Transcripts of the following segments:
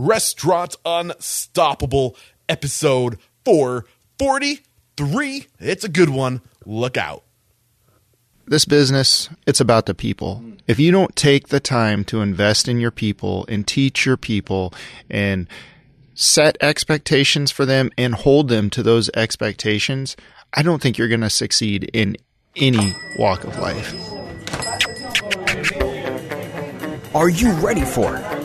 Restaurant Unstoppable, episode 443. It's a good one. Look out. this business, it's about the people. If you don't take the time to invest in your people and teach your people and set expectations for them and hold them to those expectations, I don't think you're going to succeed in any walk of life. Are you ready for it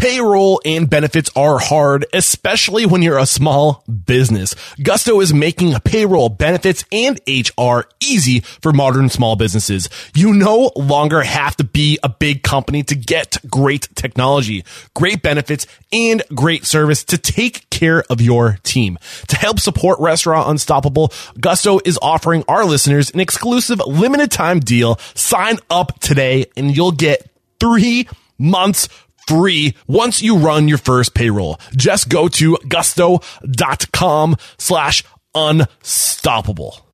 Payroll and benefits are hard, especially when you're a small business. Gusto is making payroll, benefits, and HR easy for modern small businesses. You no longer have to be a big company to get great technology, great benefits, and great service to take care of your team. To help support Restaurant Unstoppable, Gusto is offering our listeners an exclusive limited time deal. Sign up today and you'll get three months free once you run your first payroll. Just go to gusto.com slash unstoppable.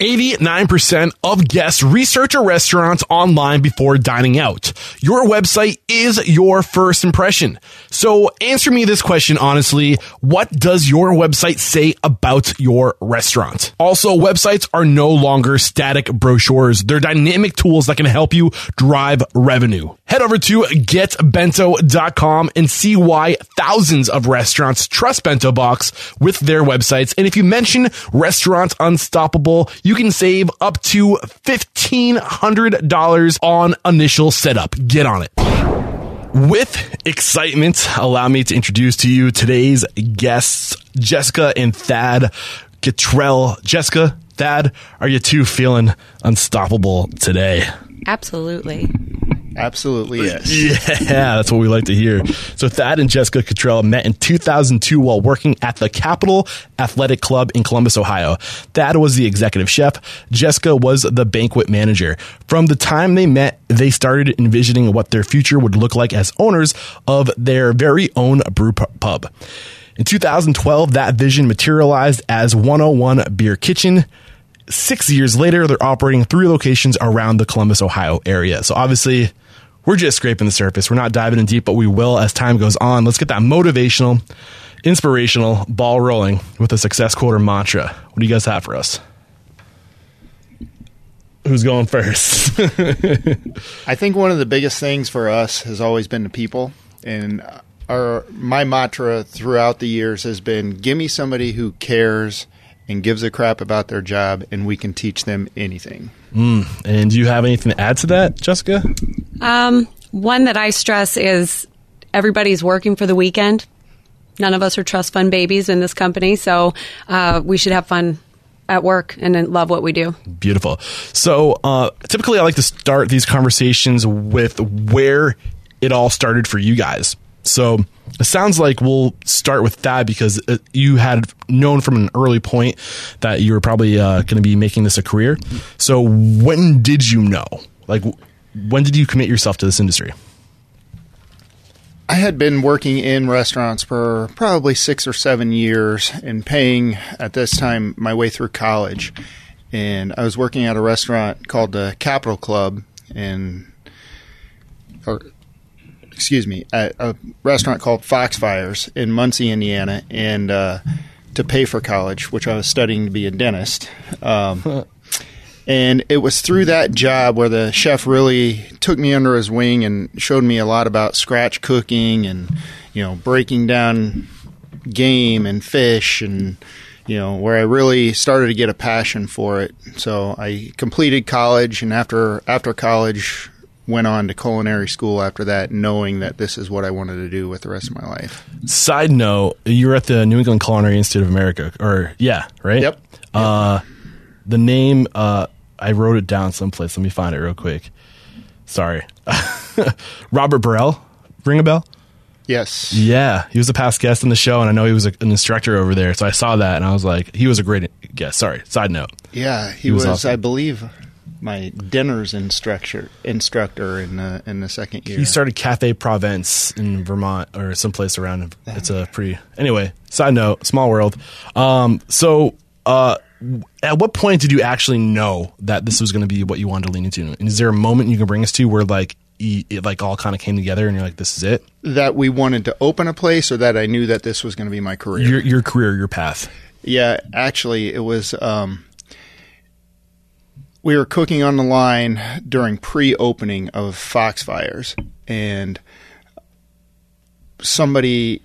89% of guests research a restaurant online before dining out. Your website is your first impression. So answer me this question honestly. What does your website say about your restaurant? Also, websites are no longer static brochures. They're dynamic tools that can help you drive revenue. Head over to getbento.com and see why thousands of restaurants trust Bento Box with their websites. And if you mention Restaurant Unstoppable, you can save up to $1,500 on initial setup. Get on it. With excitement, allow me to introduce to you today's guests, Jessica and Thad Cottrell. Jessica, Thad, are you two feeling unstoppable today? Absolutely. Absolutely, yes. Yeah, that's what we like to hear. So Thad and Jessica Cottrell met in 2002 while working at the Capitol Athletic Club in Columbus, Ohio. Thad was the executive chef. Jessica was the banquet manager. From the time they met, they started envisioning what their future would look like as owners of their very own brew pub. In 2012, that vision materialized as 101 Beer Kitchen. Six years later, they're operating three locations around the Columbus, Ohio area. So obviously, we're just scraping the surface. We're not diving in deep, but we will as time goes on. Let's get that motivational, inspirational ball rolling with a success quote or mantra. What do you guys have for us? Who's going first? I think one of the biggest things for us has always been the people, and our my mantra throughout the years has been: give me somebody who cares and gives a crap about their job, and we can teach them anything. and do you have anything to add to that, Jessica? Um, one that I stress is everybody's working for the weekend. None of us are trust fund babies in this company, so uh, we should have fun at work and love what we do. Beautiful. So, uh, typically, I like to start these conversations with where it all started for you guys. So, it sounds like we'll start with that because uh, you had known from an early point that you were probably uh, going to be making this a career. So, when did you know? Like, when did you commit yourself to this industry? I had been working in restaurants for probably six or seven years and paying at this time my way through college. And I was working at a restaurant called the Capitol Club in, or excuse me, at a restaurant called Foxfires in Muncie, Indiana. And uh, to pay for college, which I was studying to be a dentist. Um, and it was through that job where the chef really took me under his wing and showed me a lot about scratch cooking and you know breaking down game and fish and you know where I really started to get a passion for it. So I completed college and after after college went on to culinary school after that knowing that this is what I wanted to do with the rest of my life. Side note, you're at the New England Culinary Institute of America, or yeah, right? Yep. Uh, the name, uh, I wrote it down someplace. Let me find it real quick. Sorry. Robert Barral, ring a bell? Yes. Yeah, he was a past guest on the show, and I know he was a, an instructor over there. So I saw that, and I was like, he was a great guest. Sorry. Side note. Yeah, he, was was, awesome. I believe my dinners instructor instructor in the in the second year. He started Cafe Provence in Vermont or someplace around. It's a pretty anyway. Side note, small world. Um, so, uh, at what point did you actually know that this was going to be what you wanted to lean into? And is there a moment you can bring us to where like it like all kind of came together and you're like, this is it? that we wanted to open a place, or that I knew that this was going to be my career. Your your career, your path. Yeah, actually, it was. Um, we were cooking on the line during pre-opening of Foxfires, and somebody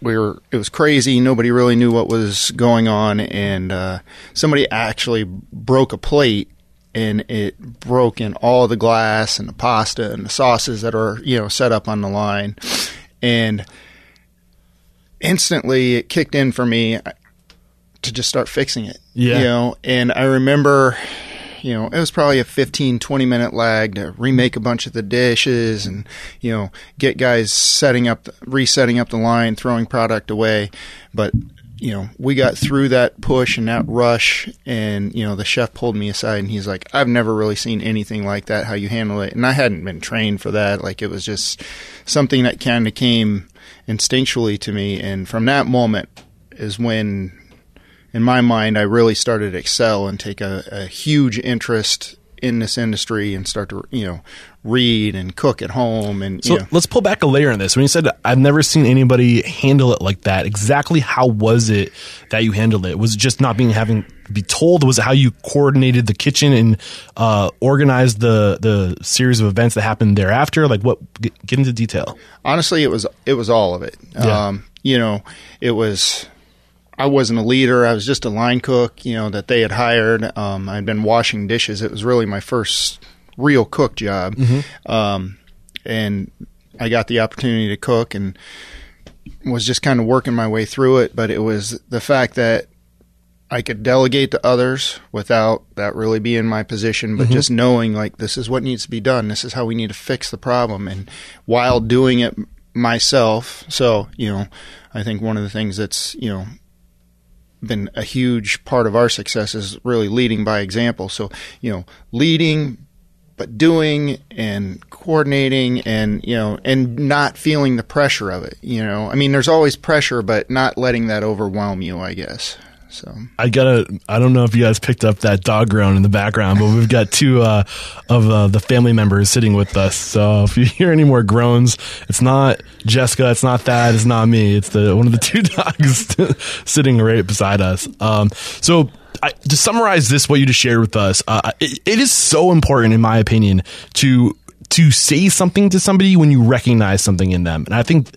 we were. It was crazy. Nobody really knew what was going on, and uh, somebody actually broke a plate. And it broke in all the glass and the pasta and the sauces that are, you know, set up on the line. And instantly it kicked in for me to just start fixing it. Yeah. You know, and I remember, you know, it was probably a 15, 20 minute lag to remake a bunch of the dishes and, you know, get guys setting up, resetting up the line, throwing product away. But, you know, we got through that push and that rush and, you know, the chef pulled me aside and he's like, I've never really seen anything like that, how you handle it. And I hadn't been trained for that. Like it was just something that kind of came instinctually to me. And from that moment is when in my mind, I really started to excel and take a, a huge interest in this industry and start to, you know, read and cook at home and, So you know, let's pull back a layer on this. When you said I've never seen anybody handle it like that, exactly how was it that you handled it? Was it just not being having to be told? Was it how you coordinated the kitchen and uh, organized the the series of events that happened thereafter? Like what? Get, get into detail. honestly, it was, it was all of it. Yeah. Um, you know, it was, I wasn't a leader. I was just a line cook, you know, that they had hired. Um, I'd been washing dishes. It was really my first real cook job. Um, and I got the opportunity to cook and was just kind of working my way through it. But it was the fact that I could delegate to others without that really being my position, but just knowing like this is what needs to be done. This is how we need to fix the problem. And while doing it myself, so, you know, I think one of the things that's, you know, been a huge part of our success is really leading by example. So, you know, leading, but doing and coordinating and, you know, and not feeling the pressure of it. You know, I mean, there's always pressure, but not letting that overwhelm you, I guess. So, I gotta. I don't know if you guys picked up that dog groan in the background, but we've got two uh, of uh, the family members sitting with us. So if you hear any more groans, it's not Jessica, it's not Thad, it's not me. It's the one of the two dogs sitting right beside us. Um, so. I, to summarize this, what you just shared with us, uh, it, it is so important, in my opinion, to to say something to somebody when you recognize something in them, and I think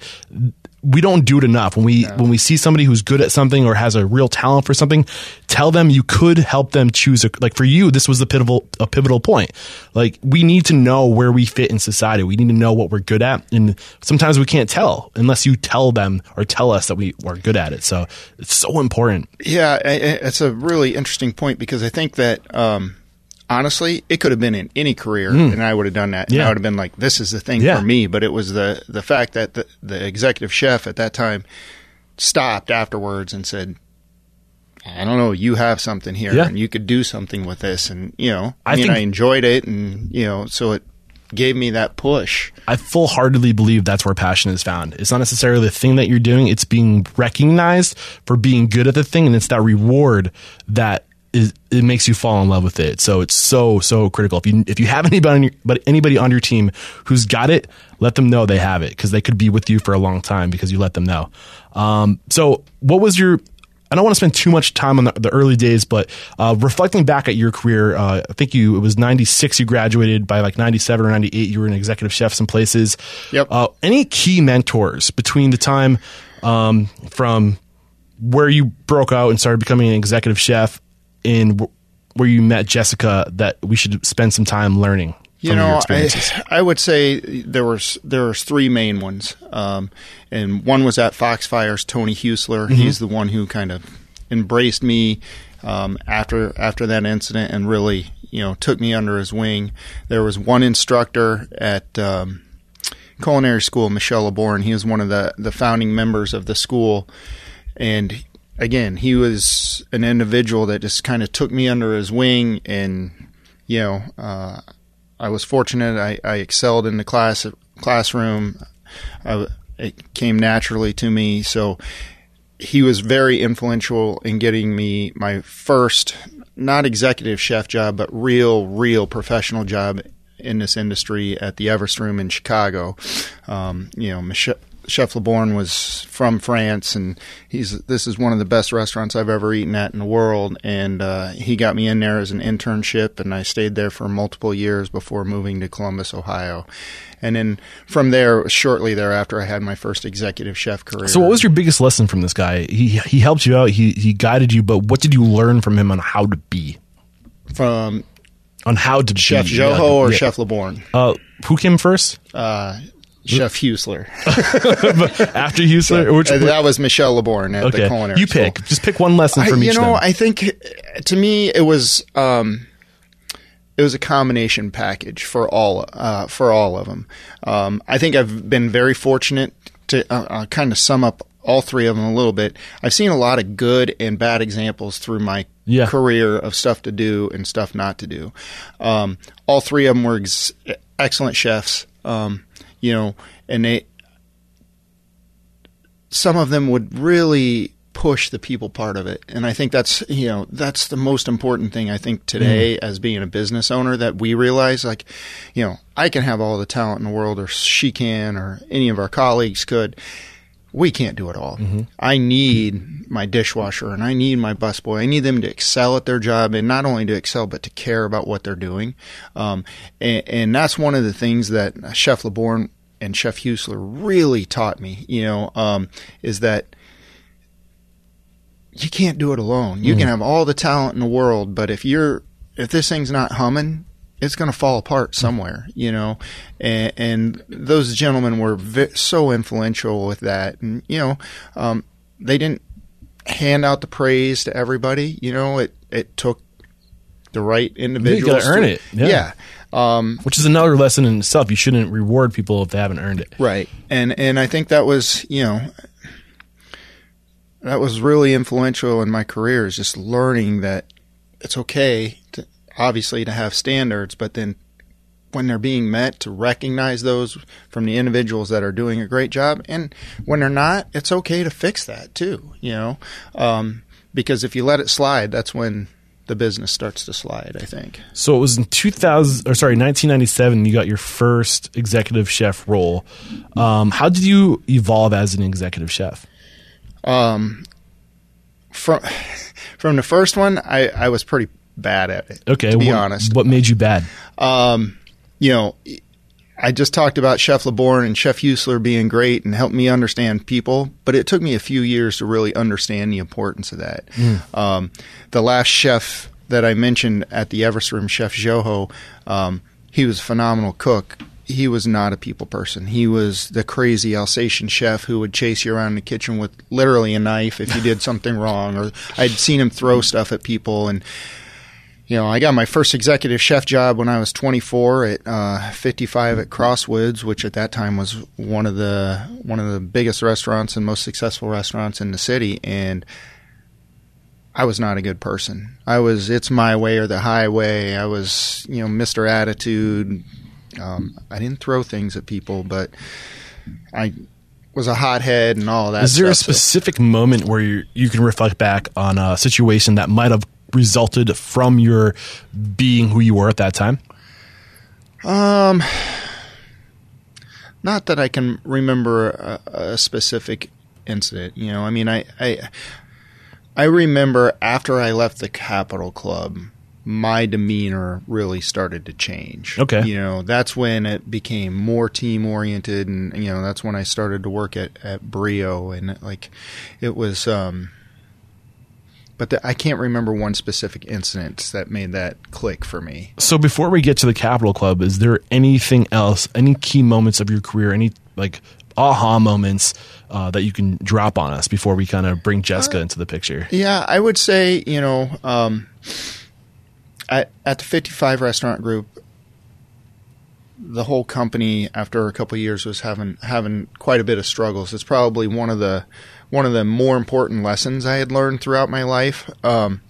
we don't do it enough. When we when we see somebody who's good at something or has a real talent for something tell them you could help them choose a like for you this was the pivotal a pivotal point. Like we need to know where we fit in society. We need to know what we're good at. And sometimes we can't tell unless you tell them or tell us that we are good at it. So it's so important. Yeah, it's a really interesting point because I think that, um, honestly, it could have been in any career, hmm. and I would have done that. And Yeah. I would have been like, "This is the thing Yeah. for me." But it was the the fact that the, the executive chef at that time stopped afterwards and said, "I don't know, you have something here, Yeah. and you could do something with this." And you know, I I, mean, I enjoyed it, and you know, so it gave me that push. I full heartedly believe that's where passion is found. It's not necessarily the thing that you're doing, it's being recognized for being good at the thing, and it's that reward that is, it makes you fall in love with it. So it's so, so critical. If you, if you have anybody on your, but anybody on your team who's got it, let them know they have it because they could be with you for a long time because you let them know. Um, so what was your, I don't want to spend too much time on the, the early days, but uh, reflecting back at your career, uh, I think you it was '96 you graduated. By like '97 or '98, you were an executive chef some places. Yep. Uh, any key mentors between the time um, from where you broke out and started becoming an executive chef w- where you met Jessica that we should spend some time learning You from know, I? I would say there was there was three main ones, um, and one was at Foxfire's Tony Husler. He's the one who kind of embraced me um, after after that incident and really you know took me under his wing. There was one instructor at um, culinary school, Michel LeBorgne. He was one of the the founding members of the school, and again, he was an individual that just kind of took me under his wing and you know, uh, I was fortunate. I, I excelled in the class classroom. I, it came naturally to me. So he was very influential in getting me my first, not executive chef job, but real, real professional job in this industry at the Everest Room in Chicago. Um, you know, Michel, Chef Leborgne was from France, and he's this is one of the best restaurants I've ever eaten at in the world. And uh, he got me in there as an internship, and I stayed there for multiple years before moving to Columbus, Ohio. And then from there, shortly thereafter, I had my first executive chef career. So, what was your biggest lesson from this guy? He he helped you out. He he guided you, but what did you learn from him on how to be? From on how to Chef be, Joho yeah, or yeah. Chef Leborgne? Uh, who came first? Uh, Chef Husler. After Husler, which Uh, that was Michel Leborgne at the okay? culinary. You school. pick. Just pick one lesson I, from you each. know, then. I think to me it was um, it was a combination package for all uh, for all of them. Um, I think I've been very fortunate to uh, uh, kind of sum up all three of them a little bit. I've seen a lot of good and bad examples through my Yeah. career of stuff to do and stuff not to do. Um, all three of them were ex- excellent chefs. Um, you know, and they some of them would really push the people part of it. And i think that's you know that's the most important thing i think today mm. as being a business owner that we realize like you know i can have all the talent in the world or she can or any of our colleagues could we can't do it all. I need my dishwasher and i need my busboy. I need them to excel at their job and not only to excel but to care about what they're doing. Um, and, and that's one of the things that chef leborgne and chef husler really taught me you know um, is that you can't do it alone. You can have all the talent in the world, but if you're if this thing's not humming, it's going to fall apart somewhere, you know. And, and those gentlemen were vi- so influential with that, and you know, um, they didn't hand out the praise to everybody. You know, it it took the right individuals. To earn it, yeah. Um, which is another lesson in itself. You shouldn't reward people if they haven't earned it. Right. And and I think that was, you know, that was really influential in my career is just learning that it's okay obviously to have standards, but then when they're being met to recognize those from the individuals that are doing a great job and when they're not, it's okay to fix that too, you know. Um, because if you let it slide, that's when the business starts to slide, I think. So it was in 2000 or sorry, 1997 you got your first executive chef role. Um, how did you evolve as an executive chef? Um, from from the first one, I, I was pretty bad at it. Okay, to be what, honest. what made you bad? Um, you know, I just talked about Chef Leborgne and Chef Husler being great and helped me understand people, but it took me a few years to really understand the importance of that. Um, the last chef that I mentioned at the Everest Room, Chef Joho, um, he was a phenomenal cook. He was not a people person. He was the crazy Alsatian chef who would chase you around the kitchen with literally a knife if you did something wrong. Or I'd seen him throw stuff at people, and you know, I got my first executive chef job when I was 24 at uh, 55 at Crosswoods, which at that time was one of the one of the biggest restaurants and most successful restaurants in the city. And I was not a good person. I was it's my way or the highway. I was you know Mr. Attitude. Um, I didn't throw things at people, but I was a hothead and all that. Is there a stuff, so- specific moment where you you can reflect back on a situation that might have resulted from your being who you were at that time? Um, not that I can remember a, a specific incident. You know, I mean, I, I, I remember after I left the Capitol Club, my demeanor really started to change. Okay. you know, that's when it became more team oriented, and you know, that's when I started to work at at Brio, and like, it was. um but the, I can't remember one specific incident that made that click for me. So before we get to the Capital Club, is there anything else, any key moments of your career, any like aha moments uh, that you can drop on us before we kind of bring Jessica into the picture? Yeah, I would say you know, um, at at the Fifty Five Restaurant Group, the whole company after a couple of years was having having quite a bit of struggles. It's probably one of the one of the more important lessons I had learned throughout my life. Um,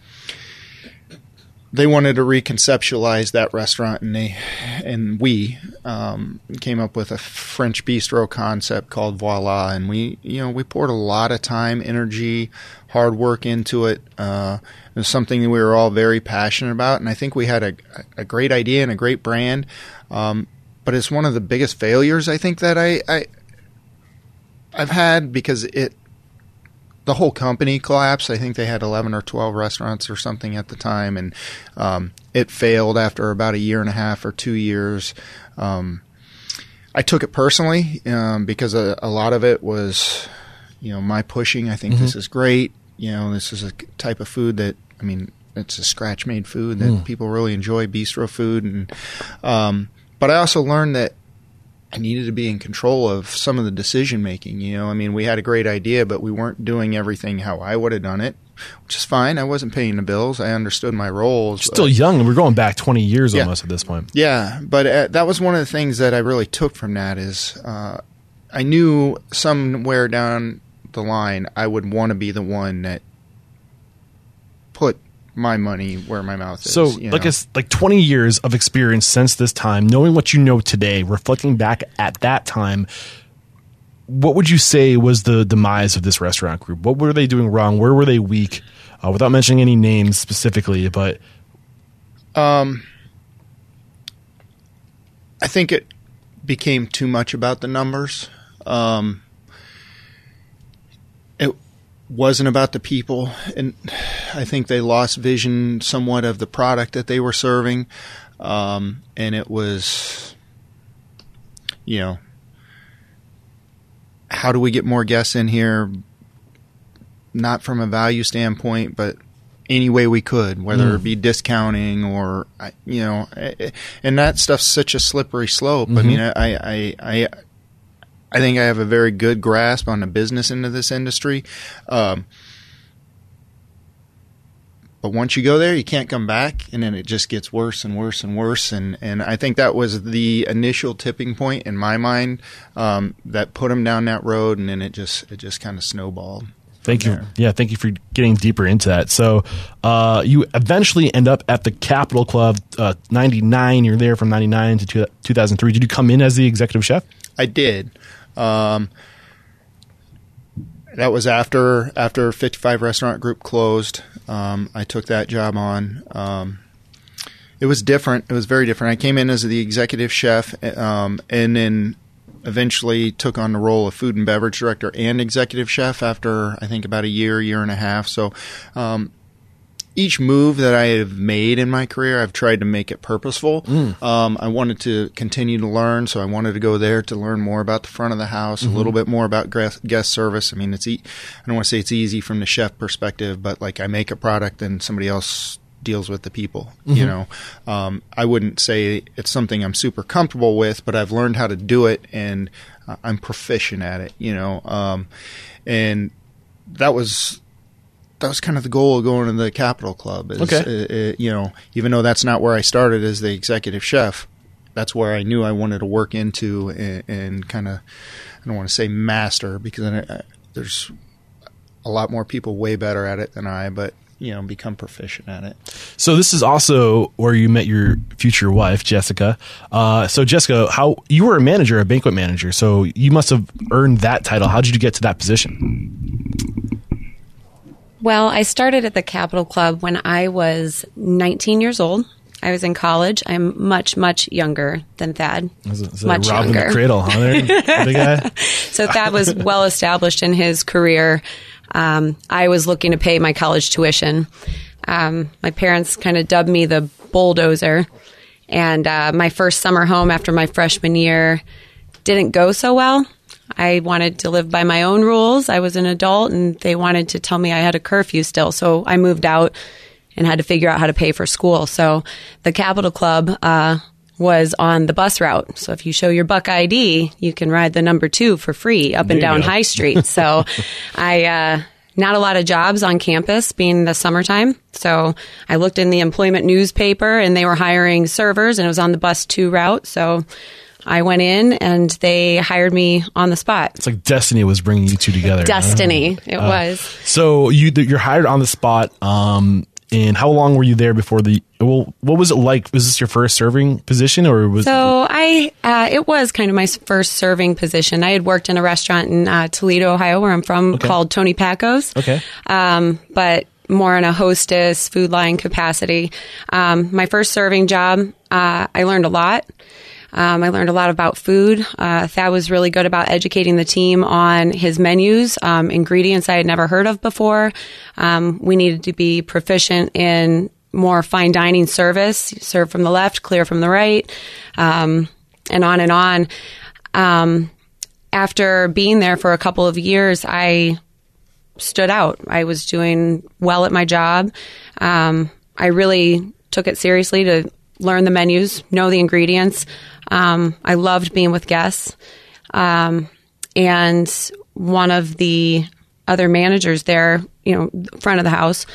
they wanted to reconceptualize that restaurant, and they and we um, came up with a French bistro concept called Voila, and we you know we poured a lot of time, energy, hard work into it. Uh, it was something that we were all very passionate about, and I think we had a, a great idea and a great brand. Um, but it's one of the biggest failures I think that I, I I've had because it the whole company collapsed. I think they had 11 or 12 restaurants or something at the time, and um, it failed after about a year and a half or two years. Um, I took it personally um, because a, a, lot of it was, you know, my pushing. I think mm-hmm. this is great. You know, this is a type of food that I mean, it's a scratch made food that mm. people really enjoy, bistro food, and um, but I also learned that needed to be in control of some of the decision making. You know, I mean, we had a great idea, but we weren't doing everything how I would have done it, which is fine. I wasn't paying the bills. I understood my roles. Still young, and we're going back twenty years yeah. almost at this point. Yeah, but uh, that was one of the things that I really took from that is uh, I knew somewhere down the line I would want to be the one that put my money where my mouth is. So, like, it's like 20 years of experience since this time, knowing what you know today, reflecting back at that time, what would you say was the demise of this restaurant group? What were they doing wrong? Where were they weak? Uh, without mentioning any names specifically, but um, I think it became too much about the numbers. Um, wasn't about the people, and I think they lost vision somewhat of the product that they were serving, um, and it was, you know, how do we get more guests in here? Not from a value standpoint, but any way we could, whether mm. it be discounting or you know, and that stuff's such a slippery slope. Mm-hmm. I mean, I, I, I, I think I have a very good grasp on the business end of this industry. Um, but once you go there, you can't come back, and then it just gets worse and worse and worse. And, and I think that was the initial tipping point in my mind um, that put them down that road, and then it just it just kind of snowballed. Thank you. There. Yeah, thank you for getting deeper into that. So, uh, you eventually end up at the Capital Club, uh, ninety nine. You're there from ninety nine to two thousand three. Did you come in as the executive chef? I did. Um, that was after after 55 Restaurant Group closed. Um, I took that job on. Um, it was different. It was very different. I came in as the executive chef, um, and then eventually took on the role of food and beverage director and executive chef after I think about a year, year and a half. So um, each move that I have made in my career, I've tried to make it purposeful. Mm. Um, I wanted to continue to learn, so I wanted to go there to learn more about the front of the house, mm-hmm. a little bit more about guest service. I mean, it's e- I don't want to say it's easy from the chef perspective, but like I make a product and somebody else deals with the people. Mm-hmm. You know, um, I wouldn't say it's something I'm super comfortable with, but I've learned how to do it and uh, I'm proficient at it. You know, um, and that was that was kind of the goal of going to the Capital Club. Is, okay. Uh, uh, you know, even though that's not where I started as the executive chef, that's where I knew I wanted to work into and, and kind of, I don't want to say master because I, there's a lot more people way better at it than I, but you know, become proficient at it. So this is also where you met your future wife, Jessica. Uh, so Jessica, how you were a manager, a banquet manager, so you must have earned that title. How did you get to that position? Well, I started at the Capital Club when I was 19 years old. I was in college. I'm much, much younger than Thad. Is it, is much younger. the cradle, huh? There, the guy. so Thad was well established in his career. Um, I was looking to pay my college tuition. Um, my parents kind of dubbed me the bulldozer, and uh, my first summer home after my freshman year didn't go so well. I wanted to live by my own rules. I was an adult and they wanted to tell me I had a curfew still. So I moved out and had to figure out how to pay for school. So the Capital Club, uh, was on the bus route. So if you show your Buck ID, you can ride the number two for free up and down High Street. So I, uh, not a lot of jobs on campus being the summertime. So I looked in the employment newspaper and they were hiring servers and it was on the bus two route. So I went in and they hired me on the spot. It's like destiny was bringing you two together. Destiny, it uh, was. So you you're hired on the spot. Um, and how long were you there before the Well, what was it like? Was this your first serving position, or was So I, uh, it was kind of my first serving position. I had worked in a restaurant in uh, Toledo, Ohio, where I'm from, Okay. called Tony Packo's. Okay. Um, but more in a hostess food line capacity. Um, my first serving job, uh, I learned a lot. Um, I learned a lot about food. Uh, Thad was really good about educating the team on his menus, um, ingredients I had never heard of before. Um, we needed to be proficient in more fine dining service, serve from the left, clear from the right, um, and on and on. Um, after being there for a couple of years, I stood out. I was doing well at my job. Um, I really took it seriously to learn the menus, know the ingredients. Um, I loved being with guests. Um, and one of the other managers there, you know, front of the house,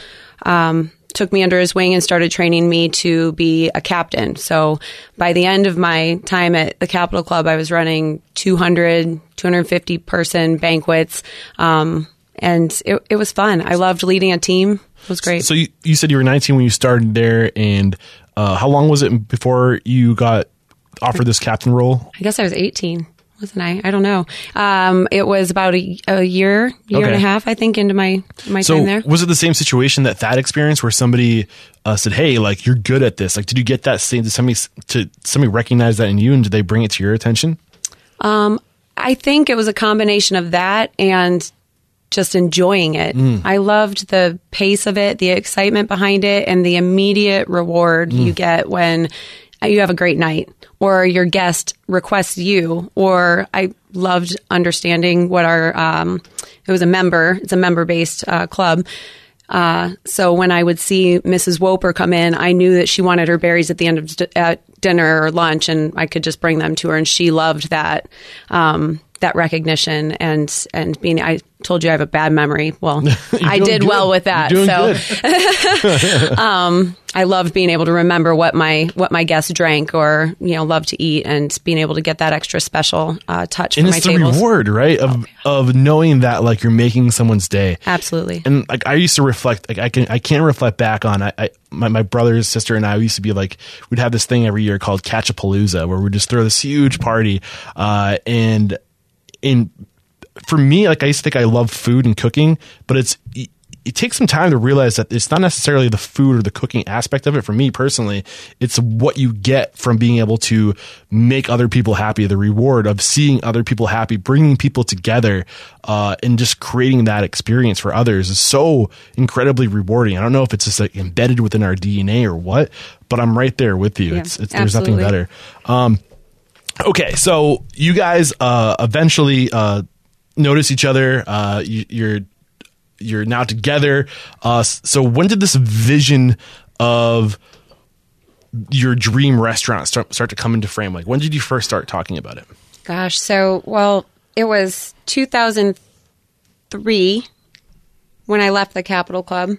um, took me under his wing and started training me to be a captain. So by the end of my time at the Capitol Club, I was running 200, 250 person banquets. Um, and it, it was fun. I loved leading a team. It was great. So you, you said you were 19 when you started there, and uh, how long was it before you got offered this captain role? I guess I was 18, wasn't I? I don't know. Um, it was about a, a year, year and a half, I think, into my my So time there. was it the same situation that Thad experienced, where somebody uh, said, "Hey, like you're good at this"? Like, did you get that same? Did somebody to somebody recognize that in you, and did they bring it to your attention? Um, I think it was a combination of that and just enjoying it. I loved the pace of it, the excitement behind it, and the immediate reward you get when you have a great night or your guest requests you. Or I loved understanding what our, um, it was a member, it's a member based uh, club. Uh, so when I would see Mrs. Woper come in, I knew that she wanted her berries at the end of d- at dinner or lunch, and I could just bring them to her, and she loved that um, that recognition and and being. I told you I have a bad memory. Well, I did good. well with that. So good. I love being able to remember what my what my guests drank or you know loved to eat, and being able to get that extra special uh, touch and for my it's the tables. reward, right? Of of knowing that like you're making someone's day. Absolutely. and like I used to reflect, like I can I can't reflect back on. I, I my my brother's sister and I we used to be like we'd have this thing every year called Catch a Palooza where we'd just throw this huge party, uh, and in for me like I used to think I love food and cooking, but it's it, it takes some time to realize that it's not necessarily the food or the cooking aspect of it. For me personally, it's what you get from being able to make other people happy, the reward of seeing other people happy, bringing people together, uh, and just creating that experience for others is so incredibly rewarding. I don't know if it's just like embedded within our DNA or what, but I'm right there with you. Yeah, it's, it's there's nothing better. Um, okay, so you guys uh, eventually uh, notice each other. Uh, you, you're you're now together. Uh, so when did this vision of your dream restaurant start start to come into frame? Like when did you first start talking about it? Gosh, so well, it was 2003 when I left the Capitol Club.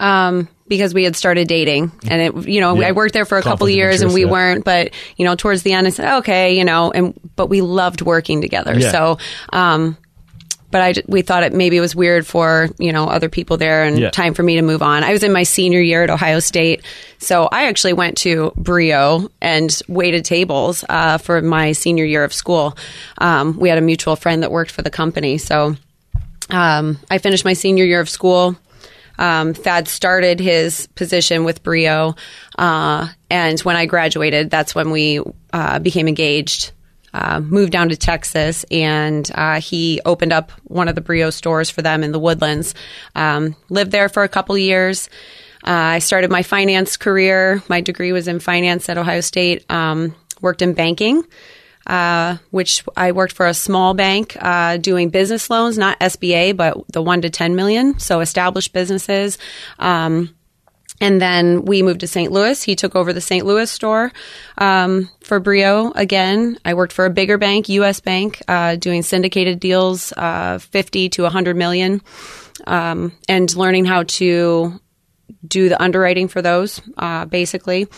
Um, because we had started dating and it, you know, Yeah. I worked there for a couple Conflict of years and we yeah. weren't, but you know, towards the end I said, okay, you know, and, but we loved working together. Yeah. So, um, but I, we thought it maybe it was weird for you know other people there and time for me to move on. I was in my senior year at Ohio State, so I actually went to Brio and waited tables uh, for my senior year of school. Um, we had a mutual friend that worked for the company, so um, I finished my senior year of school. Um, Thad started his position with Brio, uh, and when I graduated, that's when we uh, became engaged. Uh, moved down to Texas, and uh, he opened up one of the Brio stores for them in the Woodlands. Um, lived there for a couple years. Uh, I started my finance career. My degree was in finance at Ohio State. Um, worked in banking uh, which I worked for a small bank uh, doing business loans, not SBA, but the one to 10 million, so established businesses. Um, and then we moved to St. Louis. He took over the St. Louis store um, for Brio again. I worked for a bigger bank, U.S. Bank, uh, doing syndicated deals, uh, 50 to 100 million, um, and learning how to do the underwriting for those. Uh, basically,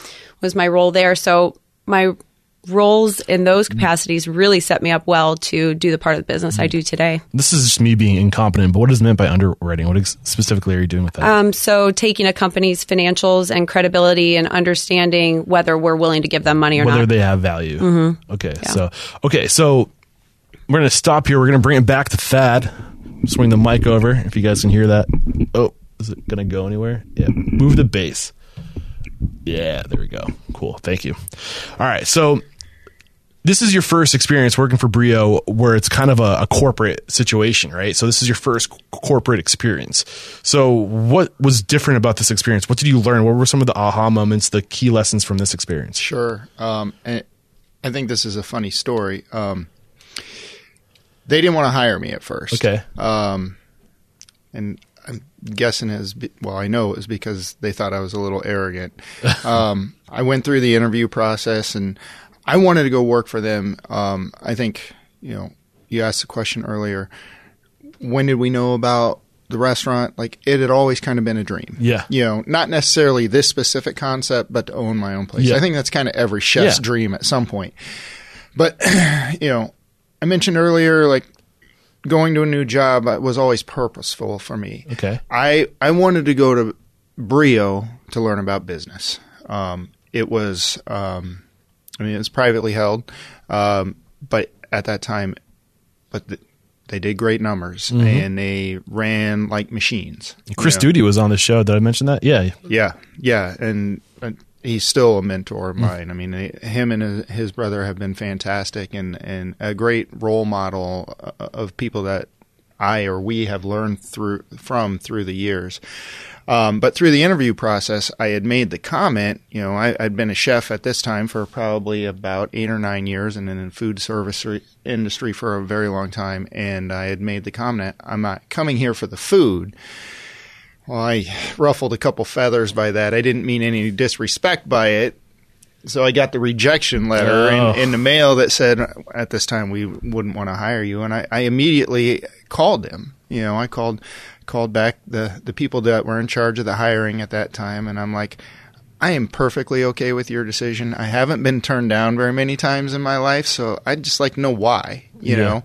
was my role there. So my roles in those mm-hmm. capacities really set me up well to do the part of the business I mm-hmm. do today. This is just me being incompetent, but what is meant by underwriting? What ex- specifically are you doing with that? Um, so taking a company's financials and credibility and understanding whether we're willing to give them money or Whether not. they have value. Mm-hmm. Okay, so okay, so we're gonna stop here. We're gonna bring it back to Thad. Swing the mic over if you guys can hear that. Oh, is it gonna go anywhere? Yeah, move the bass. Yeah, there we go. Cool. Thank you. All right, so this is your first experience working for Brio where it's kind of a, a corporate situation, right? So this is your first c- corporate experience. So what was different about this experience? What did you learn? What were some of the aha moments, the key lessons from this experience? Sure. Um, and I think this is a funny story. Um, they didn't want to hire me at first. Okay. Um, and I'm guessing is be- well, I know it was because they thought I was a little arrogant. um, I went through the interview process and I wanted to go work for them. Um, I think you know you asked the question earlier. When did we know about the restaurant? Like it had always kind of been a dream. Yeah. You know, not necessarily this specific concept, but to own my own place. Yeah. I think that's kind of every chef's Yeah. dream at some point. But you know, I mentioned earlier, like going to a new job was always purposeful for me. Okay. I I wanted to go to Brio to learn about business. Um, it was, um, I mean, it was privately held, um, but at that time, but the, they did great numbers and they ran like machines. you Chris know? Doody was on the show. Did I mention that? Yeah. Yeah, yeah, and uh, he's still a mentor of mine. I mean, him and his, his brother have been fantastic and and a great role model uh, of people that I or we have learned through from through the years. Um, but through the interview process, I had made the comment. You know, I, I'd been a chef at this time for probably about eight or nine years, and in the food service re- industry for a very long time. And I had made the comment, "I'm not coming here for the food." Well, I ruffled a couple feathers by that. I didn't mean any disrespect by it. So I got the rejection letter Oh. in, in the mail that said, at this time, we wouldn't want to hire you. And I, I immediately called them. You know, I called called back the, the people that were in charge of the hiring at that time. And I'm like, I am perfectly okay with your decision. I haven't been turned down very many times in my life. So I'd just like to know why, you Yeah. know?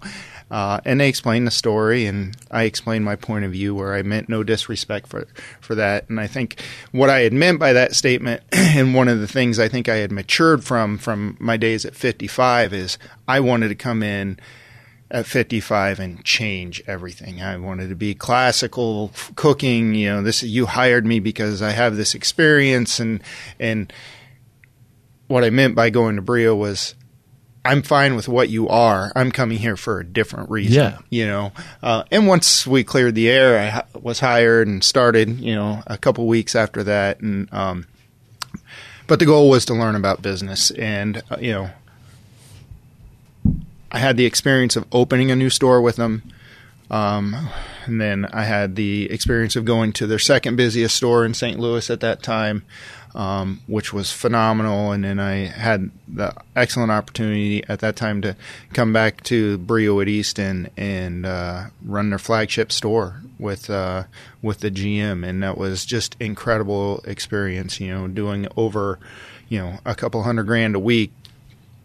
Uh, and they explained the story, and I explained my point of view, where I meant no disrespect for for that. And I think what I had meant by that statement, and one of the things I think I had matured from from my days at 55, is I wanted to come in at 55 and change everything. I wanted to be classical cooking. You know, this you hired me because I have this experience, and and what I meant by going to Brio was I'm fine with what you are. I'm coming here for a different reason. Yeah. You know, uh, and once we cleared the air, I was hired and started, you know, a couple weeks after that. And, um, but the goal was to learn about business. And, uh, you know, I had the experience of opening a new store with them. Um, and then I had the experience of going to their second busiest store in St. Louis at that time, um, which was phenomenal. And then I had the excellent opportunity at that time to come back to Brio at Easton and uh, run their flagship store with uh, with the GM, and that was just incredible experience. You know, doing over you know a couple hundred grand a week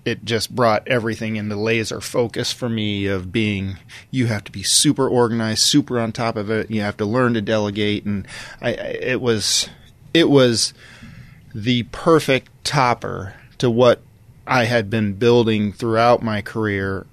it just brought everything into laser focus for me of being you have to be super organized super on top of it. You have to learn to delegate. And I, it was it was the perfect topper to what I had been building throughout my career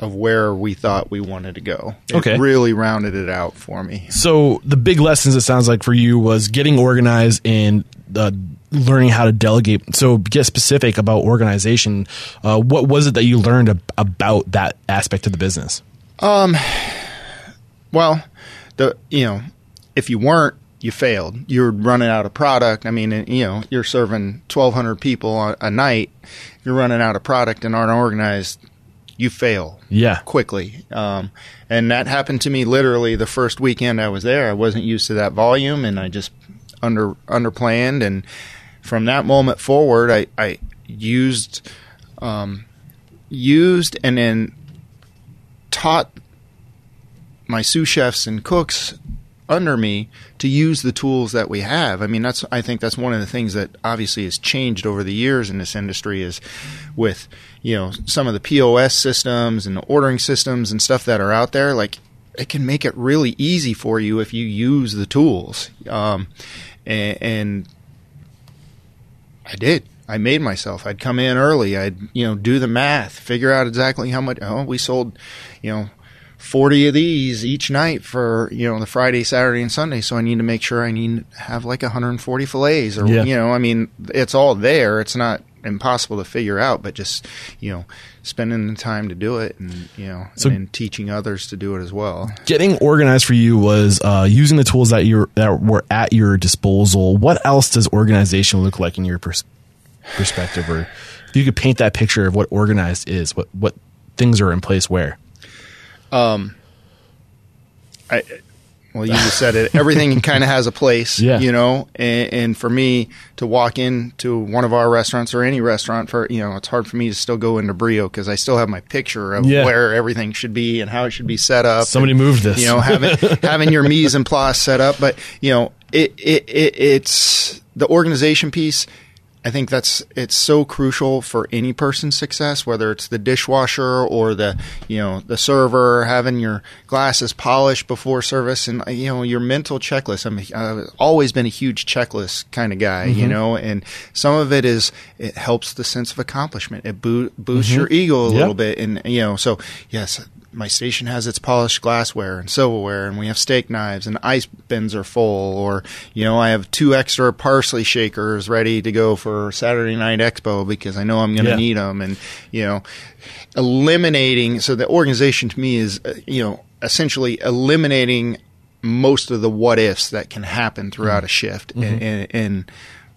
of where we thought we wanted to go. It Okay. really rounded it out for me. So the big lessons it sounds like for you was getting organized and uh, learning how to delegate. So get specific about organization. Uh, what was it that you learned ab- about that aspect of the business? Um, Well, the you know, if you weren't, you failed. You're running out of product. I mean, you know, you're serving 1,200 people a, a night. You're running out of product and aren't organized. You fail Yeah. quickly. Um, and that happened to me literally the first weekend I was there. I wasn't used to that volume, and I just under underplanned. And from that moment forward, I, I used um, used and then taught my sous chefs and cooks under me to use the tools that we have. I mean, that's I think that's one of the things that obviously has changed over the years in this industry is with you know some of the POS systems and the ordering systems and stuff that are out there. Like it can make it really easy for you if you use the tools. Um, and, and I did. I made myself. I'd come in early. I'd you know do the math, figure out exactly how much. Oh, we sold, you know, 40 of these each night for you know the Friday, Saturday, and Sunday. So I need to make sure I need to have like 140 fillets, or Yeah. you know, I mean, it's all there. It's not impossible to figure out, but just you know, spending the time to do it, and you know, So- and teaching others to do it as well. Getting organized for you was uh, using the tools that you that were at your disposal. What else does organization look like in your pers- perspective, or if you could paint that picture of what organized is, what what things are in place where? um I, well, you just said it. Everything kind of has a place, Yeah. you know. And, and for me to walk into one of our restaurants or any restaurant, for you know, it's hard for me to still go into Brio because I still have my picture of Yeah. where everything should be and how it should be set up. Somebody and, moved this. you know, having having your mise en place set up. But you know, it, it, it it's the organization piece. I think that's it's so crucial for any person's success, whether it's the dishwasher or the you know the server having your glasses polished before service, and you know your mental checklist. I'm I've always been a huge checklist kind of guy, you mm-hmm. know, and some of it is it helps the sense of accomplishment. It boo- boosts mm-hmm. your ego a Yeah. little bit, and you know, so yes, my station has its polished glassware and silverware, and we have steak knives, and ice bins are full, or you know, I have two extra parsley shakers ready to go for Saturday Night Expo because I know I'm going to Yeah. need them, and you know, eliminating. So the organization to me is, uh, you know, essentially eliminating most of the what ifs that can happen throughout a shift, and, and, and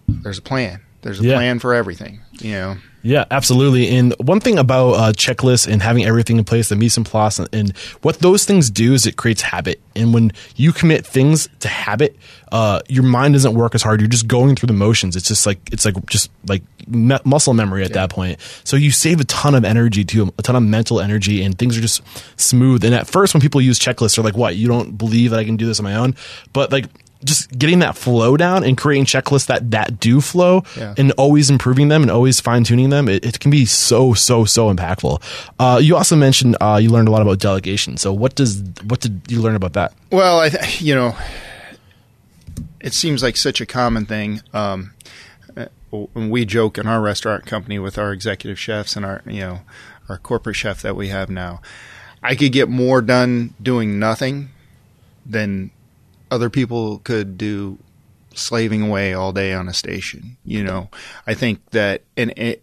there's a plan. There's a Mm-hmm. Yeah. plan for everything, you know. Yeah, absolutely. And one thing about uh, checklists and having everything in place, the mise en place, and, and what those things do is it creates habit. And when you commit things to habit, uh, your mind doesn't work as hard. You're just going through the motions. It's just like it's like just like me- muscle memory at that point. So you save a ton of energy too, a ton of mental energy, and things are just smooth. And at first, when people use checklists, they're like, "What? You don't believe that I can do this on my own?" But like. Just getting that flow down and creating checklists that that do flow Yeah. and always improving them and always fine tuning them, it, it can be so so so impactful. Uh, you also mentioned uh, you learned a lot about delegation. So what does what did you learn about that? Well, I th- you know, it seems like such a common thing. Um, when we joke in our restaurant company with our executive chefs and our you know our corporate chef that we have now, I could get more done doing nothing than other people could do slaving away all day on a station. You know, I think that and it,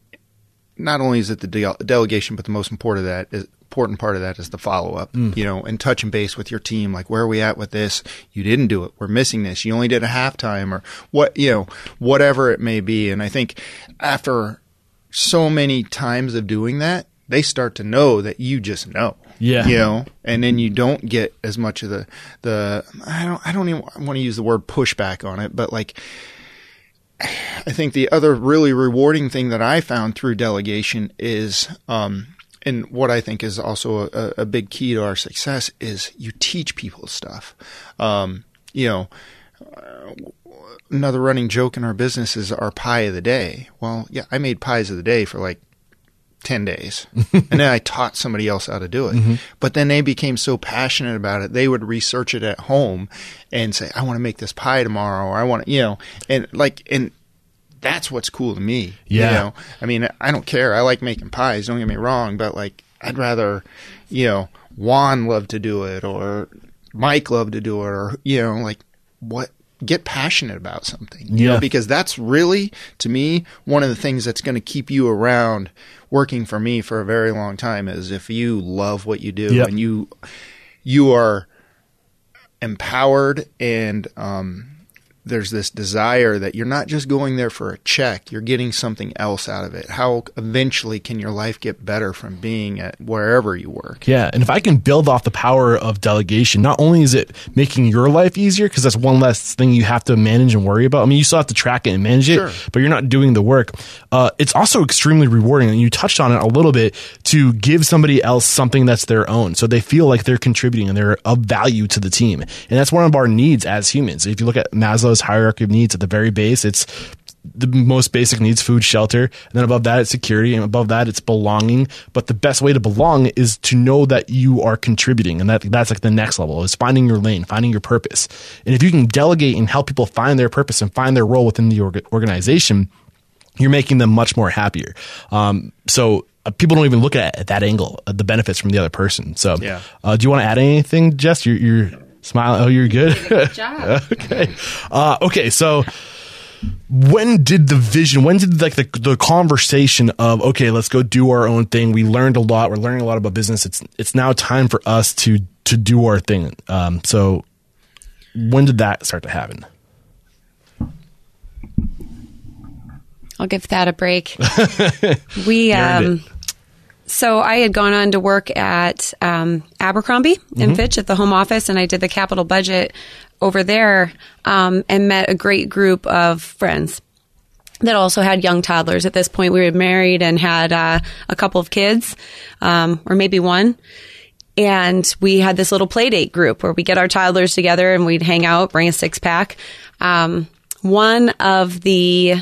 not only is it the de- delegation, but the most important of that is important part of that is the follow up. Mm. You know, and touching base with your team, like where are we at with this? You didn't do it. We're missing this. You only did a halftime, or what? You know, whatever it may be. And I think after so many times of doing that, they start to know that you just know. Yeah. You know, and then you don't get as much of the the I don't I don't even want to use the word pushback on it, but like I think the other really rewarding thing that I found through delegation is, um, and what I think is also a, a big key to our success is you teach people stuff. Um, you know, another running joke in our business is our pie of the day. Well, yeah, I made pies of the day for like 10 days. and then I taught somebody else how to do it. Mm-hmm. But then they became so passionate about it, they would research it at home and say, I want to make this pie tomorrow, or I want to, you know, and like, and that's what's cool to me. Yeah. You know, I mean, I don't care. I like making pies, don't get me wrong, but like, I'd rather, you know, Juan loved to do it, or Mike loved to do it, or, you know, like, what, get passionate about something, you Yeah. know, because that's really, to me, one of the things that's going to keep you around working for me for a very long time is if you love what you do Yep. and you, you are empowered and, um, there's this desire that you're not just going there for a check, you're getting something else out of it. How eventually can your life get better from being at wherever you work? Yeah, and if I can build off the power of delegation, not only is it making your life easier because that's one less thing you have to manage and worry about. I mean, you still have to track it and manage Sure. it, but you're not doing the work. Uh, it's also extremely rewarding, and you touched on it a little bit to give somebody else something that's their own, so they feel like they're contributing and they're of value to the team. And that's one of our needs as humans. If you look at Maslow's hierarchy of needs. At the very base, it's the most basic needs food shelter. And then above that it's security. And above that it's belonging. But the best way to belong is to know that you are contributing. And that that's like the next level is finding your lane finding your purpose. And if you can delegate and help people find their purpose and find their role within the org- organization you're making them much more happier. Um, so uh, people don't even look at, at that angle uh, the benefits from the other person. So Yeah. uh, do you want to add anything jess? You're, you're smiling oh you're good? Good job. okay. Uh, okay so when did the vision when did like the, the conversation of okay let's go do our own thing. We learned a lot. We're learning a lot about business. It's it's now time for us to to do our thing. Um, so when did that start to happen? I'll give that a break. we um, so I had gone on to work at um, Abercrombie and Fitch at the home office, and I did the capital budget over there, um, and met a great group of friends that also had young toddlers. At this point, we were married and had uh, a couple of kids, um, or maybe one. And we had this little play date group where we get our toddlers together and we'd hang out, bring a six pack. Um, one of the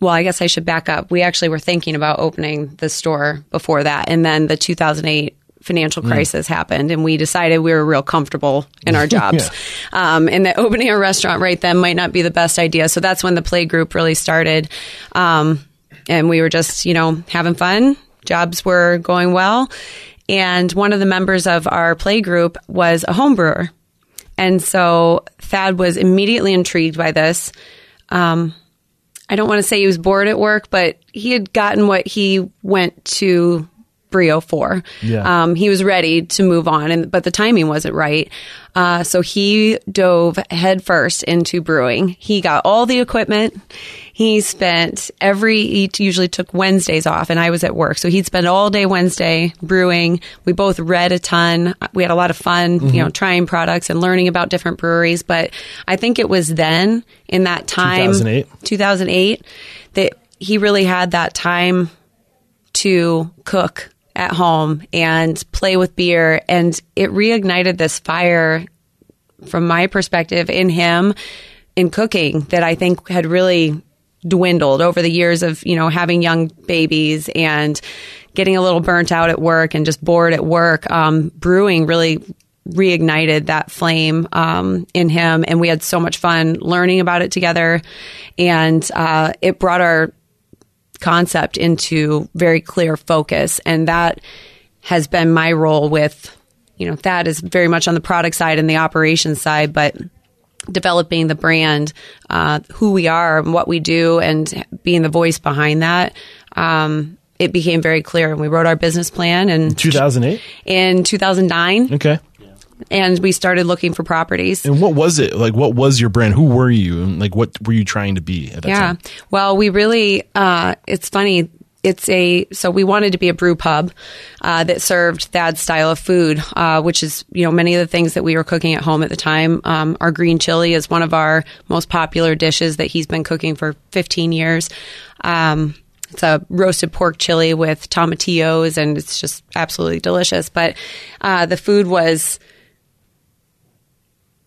well, I guess I should back up. We actually were thinking about opening the store before that. And then the 2008 financial crisis happened and we decided we were real comfortable in our jobs. um, and that opening a restaurant right then might not be the best idea. So that's when the play group really started. Um, and we were just, you know, having fun. Jobs were going well. And one of the members of our play group was a home brewer. And so Thad was immediately intrigued by this. Um, I don't want to say he was bored at work, but he had gotten what he went to Brio 4. Yeah. Um, he was ready to move on, and but the timing wasn't right. Uh, so he dove headfirst into brewing. He got all the equipment. He spent every, he usually took Wednesdays off, and I was at work. So he'd spend all day Wednesday brewing. We both read a ton. We had a lot of fun, you know, trying products and learning about different breweries. But I think it was then in that time, 2008? 2008, that he really had that time to cook at home and play with beer. And it reignited this fire from my perspective in him in cooking that I think had really dwindled over the years of, you know, having young babies and getting a little burnt out at work and just bored at work. Um, brewing really reignited that flame um, in him and we had so much fun learning about it together and uh, it brought our concept into very clear focus. And that has been my role with you know that is very much on the product side and the operations side but developing the brand uh, who we are and what we do and being the voice behind that um, it became very clear. And we wrote our business plan in 2008 in 2009 okay and we started looking for properties and what was it like what was your brand who were you and like what were you trying to be at that yeah. time Well, we really, uh, it's funny. It's a, so we wanted to be a brew pub uh, that served that style of food, uh, which is, you know, many of the things that we were cooking at home at the time. Um, our green chili is one of our most popular dishes that he's been cooking for 15 years. Um, it's a roasted pork chili with tomatillos, and it's just absolutely delicious. But uh, the food was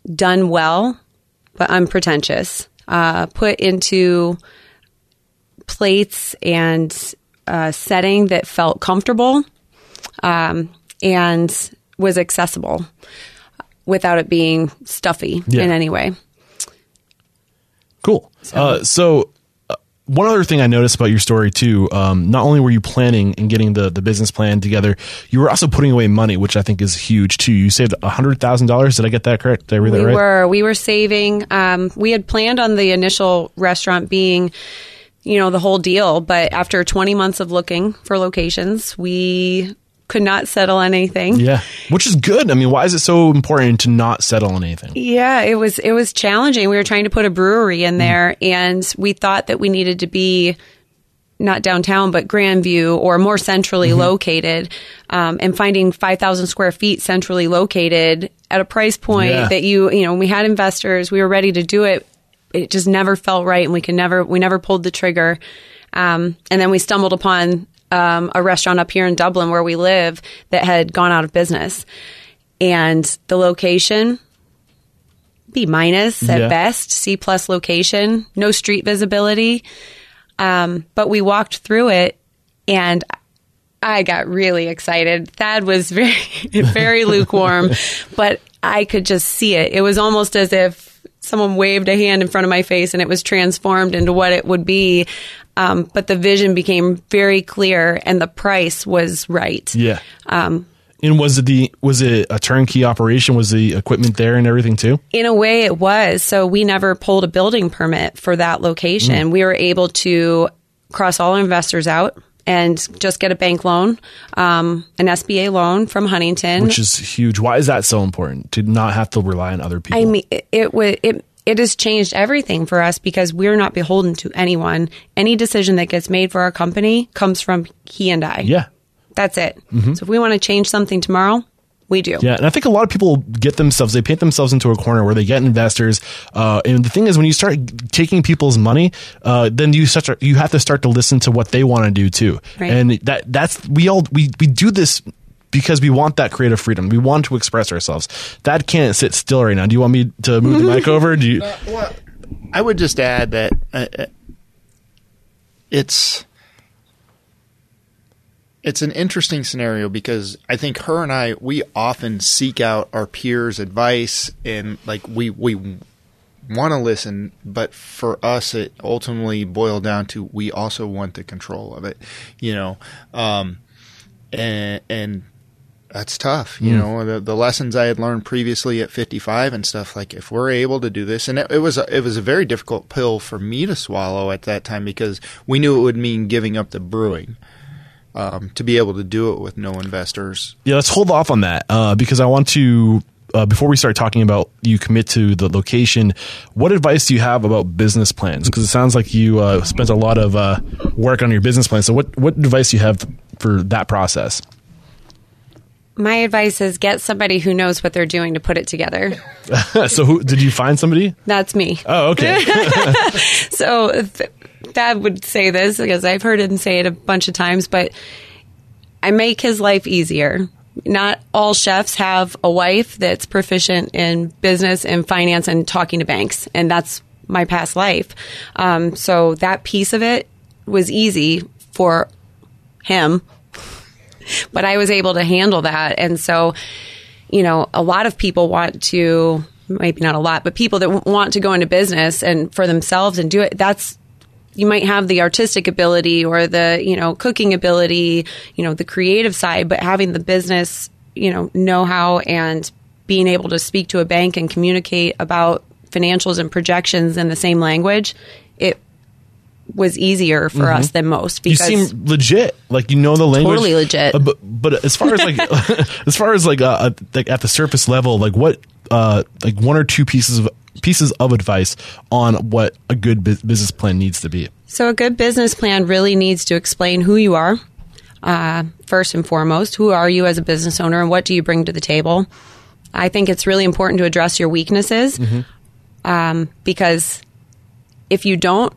done well, but unpretentious. Uh, put into plates and a setting that felt comfortable um, and was accessible without it being stuffy Yeah. in any way. Cool. Uh, so, uh, one other thing I noticed about your story too, um, not only were you planning and getting the, the business plan together, you were also putting away money, which I think is huge too. You saved hundred thousand dollars. Did I get that correct? Did I read we that right? were we were saving. Um, we had planned on the initial restaurant being, you know, the whole deal. But after 20 months of looking for locations, we could not settle on anything. Yeah, which is good. I mean, why is it so important to not settle on anything? Yeah, it was it was challenging. We were trying to put a brewery in there, and we thought that we needed to be not downtown, but Grandview or more centrally located, um, and finding five thousand square feet centrally located at a price point Yeah. that you you know we had investors, we were ready to do it. It just never felt right, and we could never we never pulled the trigger. Um, and then we stumbled upon um, a restaurant up here in Dublin where we live that had gone out of business, and the location B minus at Yeah. best, C plus location, no street visibility. Um, but we walked through it and I got really excited. Thad was very, very lukewarm, but I could just see it. It was almost as if someone waved a hand in front of my face and it was transformed into what it would be. Um, but the vision became very clear and the price was right. Yeah. Um, and was it the was it a turnkey operation? Was the equipment there and everything too? In a way, it was. So we never pulled a building permit for that location. We were able to cross all our investors out and just get a bank loan, um, an SBA loan from Huntington. Which is huge. Why is that so important to not have to rely on other people? I mean, it, it would it. It has changed everything for us because we're not beholden to anyone. Any decision that gets made for our company comes from he and I. yeah. That's it. So if we want to change something tomorrow, we do. Yeah, and I think a lot of people get themselves, they paint themselves into a corner where they get investors. Uh, and the thing is, when you start taking people's money, uh, then you such to, you have to start to listen to what they want to do too. Right. And that that's we all we we do this because we want that creative freedom. We want to express ourselves. That can't sit still right now. Do you want me to move the mic over? Do you? Well, I would just add that uh, uh, it's it's an interesting scenario because I think her and I we often seek out our peers' advice and like we we want to listen, but for us it ultimately boiled down to we also want the control of it, you know, um, and and that's tough. You know, the, the lessons I had learned previously at 55 and stuff like if we're able to do this, and it, it was a, it was a very difficult pill for me to swallow at that time because we knew it would mean giving up the brewing. Um, to be able to do it with no investors, Yeah, let's hold off on that uh, because I want to. Uh, before we start talking about you commit to the location, what advice do you have about business plans? Because it sounds like you uh, spent a lot of uh, work on your business plan. So, what what advice do you have for that process? My advice is get somebody who knows what they're doing to put it together. so, who did you find somebody? That's me. Oh, okay. So th- Thad would say this because I've heard him say it a bunch of times, but I make his life easier. Not all chefs have a wife that's proficient in business and finance and talking to banks, and that's my past life. Um, so that piece of it was easy for him, but I was able to handle that. And so, you know, a lot of people want to, maybe not a lot, but people that want to go into business and for themselves and do it, that's, you might have the artistic ability or the, you know, cooking ability, you know, the creative side, but having the business, you know, know how and being able to speak to a bank and communicate about financials and projections in the same language, it was easier for us than most you because seem legit, like you know the language. Totally legit. Uh, but but as far as like as far as like uh, uh, like at the surface level, like what uh like one or two pieces of pieces of advice on what a good bu- business plan needs to be. So, a good business plan really needs to explain who you are, uh, first and foremost. Who are you as a business owner and what do you bring to the table? I think it's really important to address your weaknesses um, because if you don't,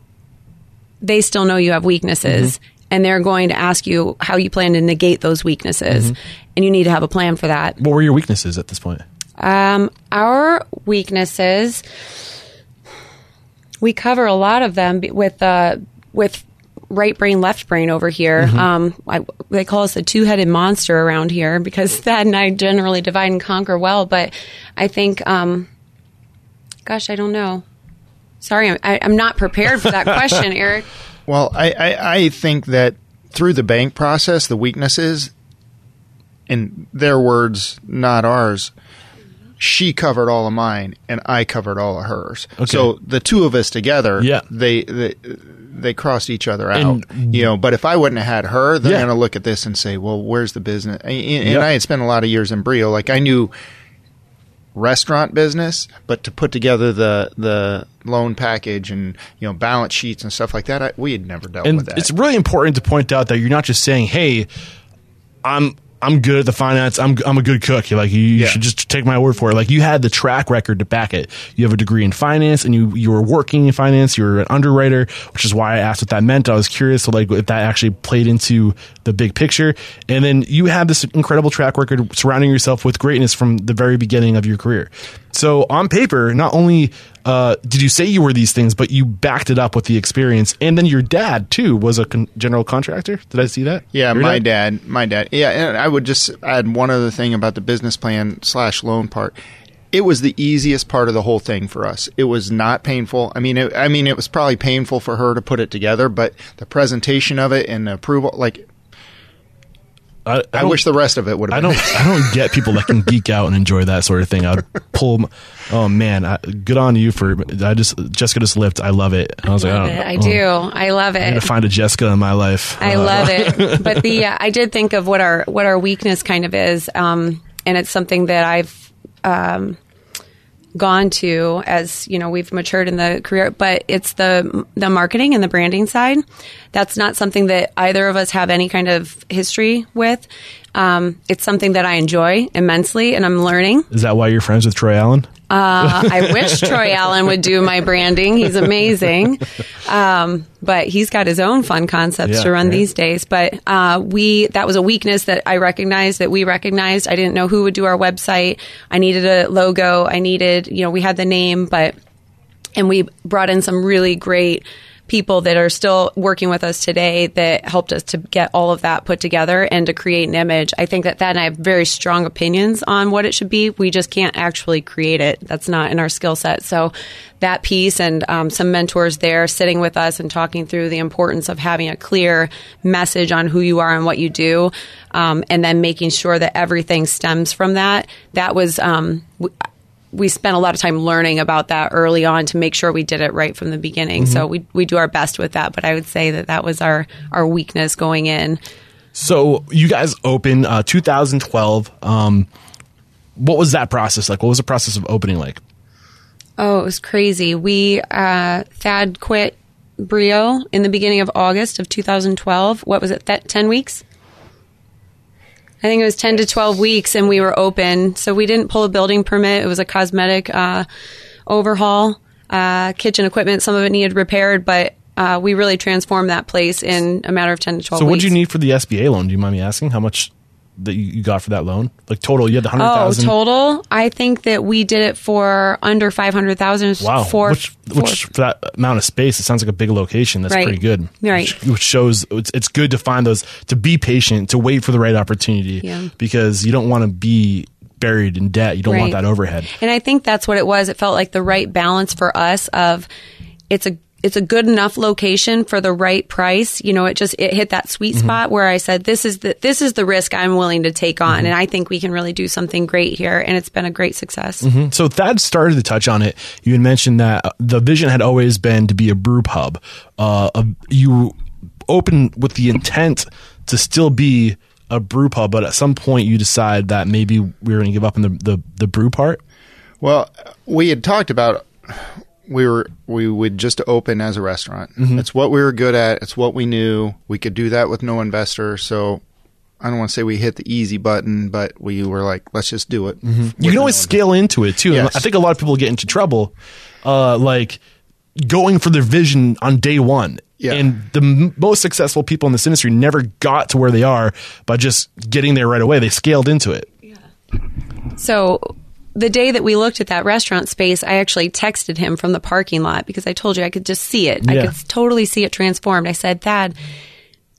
they still know you have weaknesses and they're going to ask you how you plan to negate those weaknesses. And you need to have a plan for that. What were your weaknesses at this point? Um, our weaknesses, we cover a lot of them with uh, with right brain, left brain over here. Um, I, they call us the two headed monster around here because Thad and I generally divide and conquer well. But I think, um, gosh, I don't know. Sorry, I'm, I, I'm not prepared for that question, Eric. Well, I, I, I think that through the bank process, the weaknesses, in their words, not ours, she covered all of mine and I covered all of hers. Okay. So the two of us together, Yeah. they, they they crossed each other out. And- you know, but if I wouldn't have had her, they're Yeah. going to look at this and say, "Well, where's the business?" And, and Yep. I had spent a lot of years in Brio. Like I knew restaurant business, but to put together the the loan package and you know balance sheets and stuff like that, I, we had never dealt and with that. it's really important to point out that you're not just saying, "Hey, I'm I'm good at the finance. I'm I'm a good cook." You're like, you, you Yeah. should just take my word for it. Like you had the track record to back it. You have a degree in finance, and you you were working in finance. You were an underwriter, which is why I asked what that meant. I was curious to like if that actually played into the big picture. And then you have this incredible track record surrounding yourself with greatness from the very beginning of your career. So on paper, not only uh, did you say you were these things, but you backed it up with the experience. And then your dad too was a con- general contractor. Did I see that? Yeah, Your my dad? my dad. Yeah, and I would just add one other thing about the business plan slash loan part. It was the easiest part of the whole thing for us. It was not painful. I mean, it, I mean, it was probably painful for her to put it together, but the presentation of it and the approval, like, I, I, don't- wish the rest of it would have. I been don't. I don't get people that can geek out and enjoy that sort of thing. I'd pull. m- Oh man, I, good on you for. I just Jessica just lipped. I love it. I was like, Love oh, it. I oh, do. I love I'm it. gonna find a Jessica in my life. I Uh, love it. But the uh, I did think of what our what our weakness kind of is, um, and it's something that I've um, gone to as you know we've matured in the career. But it's the the marketing and the branding side. That's not something that either of us have any kind of history with. Um, it's something that I enjoy immensely, and I'm learning. Is that why you're friends with Troy Allen? Uh, I wish Troy Allen would do my branding. He's amazing. Um, but he's got his own fun concepts Yeah, to run right. these days. But uh, we that was a weakness that I recognized that we recognized. I didn't know who would do our website. I needed a logo. I needed, you know, we had the name, but and we brought in some really great people that are still working with us today that helped us to get all of that put together and to create an image. I think that that and I have very strong opinions on what it should be. We just can't actually create it. That's not in our skill set. So that piece and um, some mentors there sitting with us and talking through the importance of having a clear message on who you are and what you do, um, and then making sure that everything stems from that. That was. Um, we spent a lot of time learning about that early on to make sure we did it right from the beginning. So we we do our best with that, but I would say that that was our our weakness going in. So you guys opened uh, 2012. Um, what was that process like? What was the process of opening like? Oh, it was crazy. We uh, Thad quit Brio in the beginning of August of 2012. What was it? That 10 weeks? I think it was 10 to 12 weeks and we were open. So we didn't pull a building permit. It was a cosmetic uh, overhaul, uh, kitchen equipment. Some of it needed repaired, but uh, we really transformed that place in a matter of 10 to 12 So weeks. what did you need for the SBA loan? Do you mind me asking how much that you got for that loan? Like total, you had the oh, hundred Oh, thousand. total? I think that we did it for under 500,000. Wow, For, which, which for that amount of space, it sounds like a big location. That's Right. pretty good. Right. Which, which shows it's, it's good to find those to be patient, to wait for the right opportunity, Yeah. because you don't want to be buried in debt. You don't want that overhead. And I think that's what it was. It felt like the right balance for us of it's a it's a good enough location for the right price. You know, it just it hit that sweet Mm-hmm. spot where I said this is the this is the risk I'm willing to take on Mm-hmm. and I think we can really do something great here and it's been a great success. So Thad started to touch on it. You had mentioned that uh, the vision had always been to be a brew pub. Uh, a- you opened with the intent to still be a brew pub, but at some point you decide that maybe we are going to give up on the, the, the brew part. Well, we had talked about we were we would just open as a restaurant. It's what we were good at. It's what we knew. We could do that with no investor. So I don't want to say we hit the easy button, but we were like, let's just do it. You can always scale into it too. Yes. I think a lot of people get into trouble, uh, like going for their vision on day one. Yeah. And the m- most successful people in this industry never got to where they are by just getting there right away. They scaled into it. Yeah. So the day that we looked at that restaurant space, I actually texted him from the parking lot because I told you I could just see it. I could totally see it transformed. I said, Thad,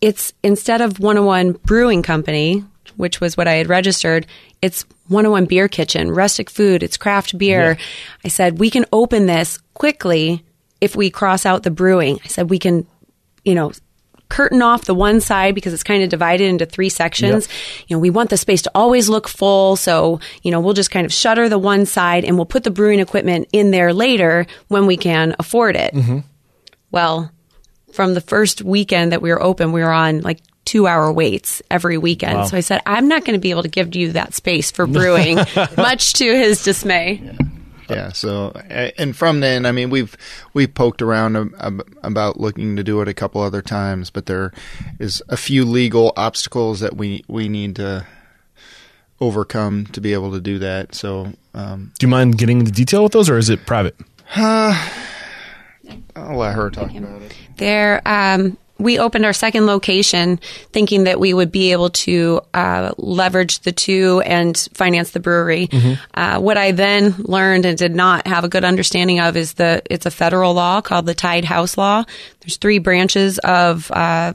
it's instead of 101 Brewing Company, which was what I had registered, it's 101 Beer Kitchen, rustic food, it's craft beer. I said, we can open this quickly if we cross out the brewing. I said, we can, you know, curtain off the one side because it's kind of divided into three sections. You know, we want the space to always look full. So, you know, we'll just kind of shutter the one side and we'll put the brewing equipment in there later when we can afford it. Mm-hmm. Well, from the first weekend that we were open, we were on like two hour waits every weekend. So I said, I'm not going to be able to give you that space for brewing, much to his dismay. Yeah. So, uh, and from then, I mean, we've we poked around ab- ab- about looking to do it a couple other times, but there is a few legal obstacles that we we need to overcome to be able to do that. So, um, Do you mind getting into detail with those, or is it private? I'll let her talk about it. There, um, we opened our second location thinking that we would be able to uh, leverage the two and finance the brewery. Uh, what I then learned and did not have a good understanding of is the it's a federal law called the Tied House Law. There's three branches of uh,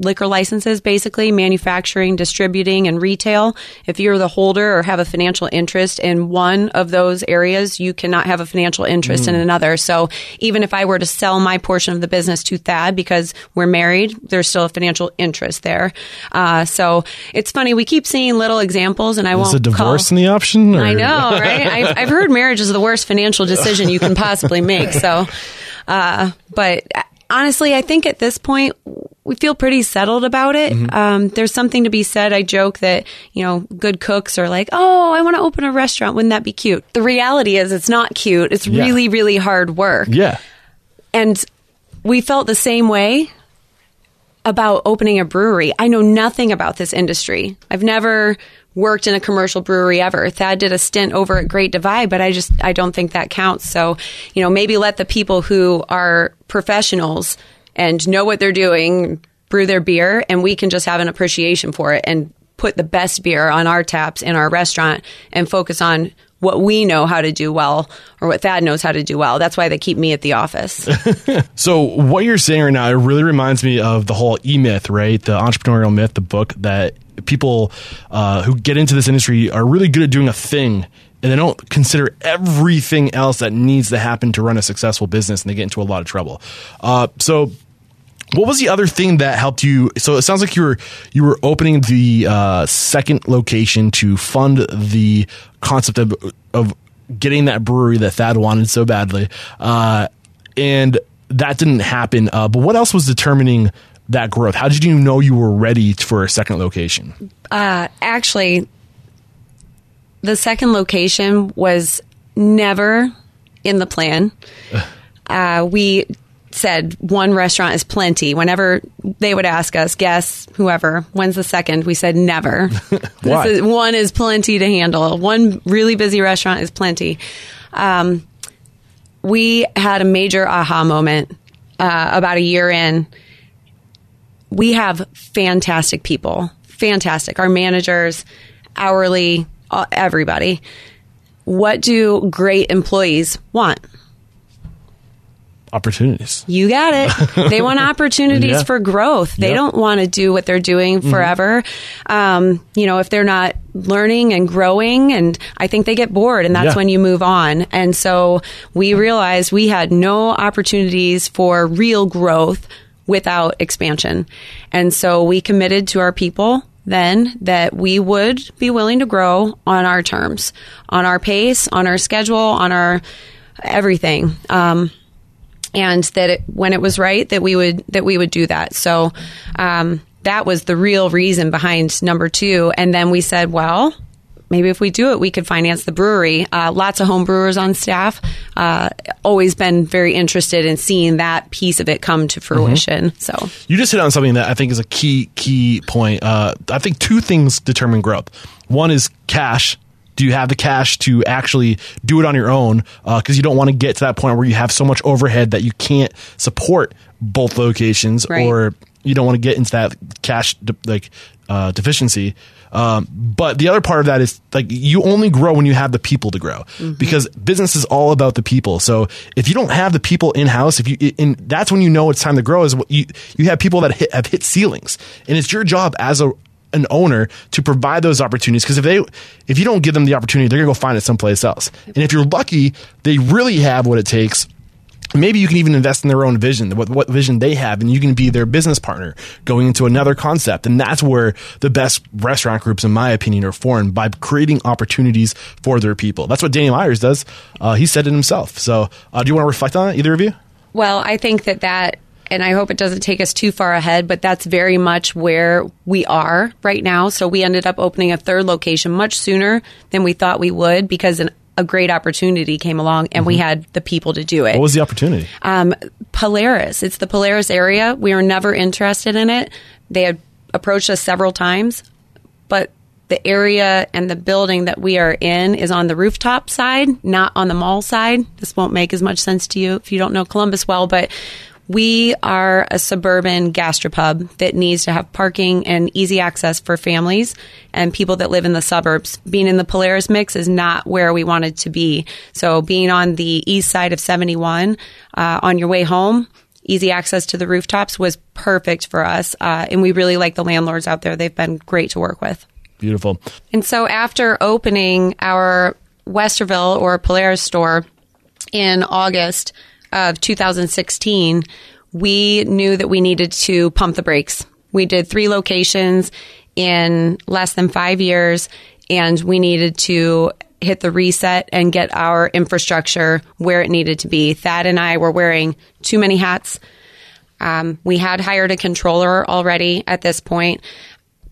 liquor licenses, basically manufacturing, distributing, and retail. If you're the holder or have a financial interest in one of those areas, you cannot have a financial interest in another. So even if I were to sell my portion of the business to Thad because we're married, there's still a financial interest there. Uh, so it's funny. We keep seeing little examples, and I Is won't a divorce call. in the option? Or? I know, right? I've, I've heard marriage is the worst financial decision you can possibly make. So, uh, but honestly, I think at this point we feel pretty settled about it. Um, there's something to be said. I joke that you know good cooks are like, "Oh, I want to open a restaurant. Wouldn't that be cute?" The reality is, it's not cute. It's Yeah. really, really hard work. Yeah. And we felt the same way about opening a brewery. I know nothing about this industry. I've never worked in a commercial brewery ever. Thad did a stint over at Great Divide, but I just I don't think that counts. So, you know, maybe let the people who are professionals and know what they're doing brew their beer and we can just have an appreciation for it and put the best beer on our taps in our restaurant and focus on what we know how to do well or what Thad knows how to do well. That's why they keep me at the office. So what you're saying right now, it really reminds me of the whole E Myth, right? The entrepreneurial myth, the book that people uh, who get into this industry are really good at doing a thing. And they don't consider everything else that needs to happen to run a successful business, and they get into a lot of trouble. Uh, so, what was the other thing that helped you? So it sounds like you were you were opening the uh, second location to fund the concept of of getting that brewery that Thad wanted so badly, uh, and that didn't happen. Uh, but what else was determining that growth? How did you know you were ready for a second location? Uh, actually, the second location was never in the plan. Uh, we said one restaurant is plenty. Whenever they would ask us, guess whoever, when's the second? We said never. Why? Is, one is plenty to handle. One really busy restaurant is plenty. Um, we had a major aha moment uh, about a year in. We have fantastic people, fantastic. Our managers, hourly, everybody. What do great employees want? Opportunities. You got it. They want opportunities Yeah. for growth. They Yep. don't want to do what they're doing forever. Um, you know, if they're not learning and growing, and I think they get bored, and that's Yeah. when you move on. And so we realized we had no opportunities for real growth without expansion. And so we committed to our people then that we would be willing to grow on our terms, on our pace, on our schedule, on our everything. Um, and that it, when it was right that we would that we would do that so um, that was the real reason behind number two and then we said well maybe if we do it we could finance the brewery uh, lots of home brewers on staff uh, always been very interested in seeing that piece of it come to fruition so You just hit on something that I think is a key key point. Uh, I think two things determine growth. One is cash. Do you have the cash to actually do it on your own? Because you don't want to get to that point where you have so much overhead that you can't support both locations, Right. or you don't want to get into that cash de- like uh, deficiency. Um, but the other part of that is like you only grow when you have the people to grow. Because business is all about the people. So if you don't have the people in house, if you, in, that's when you know it's time to grow is what you, you have people that hit, have hit ceilings. And it's your job as a, an owner to provide those opportunities. Because if they if you don't give them the opportunity they're gonna go find it someplace else. And if you're lucky they really have what it takes maybe you can even invest in their own vision, what, what vision they have, and you can be their business partner going into another concept. And that's where the best restaurant groups, in my opinion, are formed by creating opportunities for their people. That's what Danny Myers does. Uh, he said it himself. So, uh, do you want to reflect on it, either of you? Well, I think that that, and I hope it doesn't take us too far ahead, but that's very much where we are right now. So we ended up opening a third location much sooner than we thought we would because an, a great opportunity came along and we had the people to do it. What was the opportunity? um, Polaris. It's the Polaris area. We were never interested in it. They had approached us several times, but the area and the building that we are in is on the rooftop side, not on the mall side. This won't make as much sense to you if you don't know Columbus well, but we are a suburban gastropub that needs to have parking and easy access for families and people that live in the suburbs. Being in the Polaris mix is not where we wanted to be. So being on the east side of 71 uh, on your way home, easy access to the rooftops was perfect for us. Uh, and we really like the landlords out there. They've been great to work with. Beautiful. And so after opening our Westerville or Polaris store in August of 2016, we knew that we needed to pump the brakes. We did three locations in less than five years, and we needed to hit the reset and get our infrastructure where it needed to be. Thad and I were wearing too many hats. Um, we had hired a controller already at this point,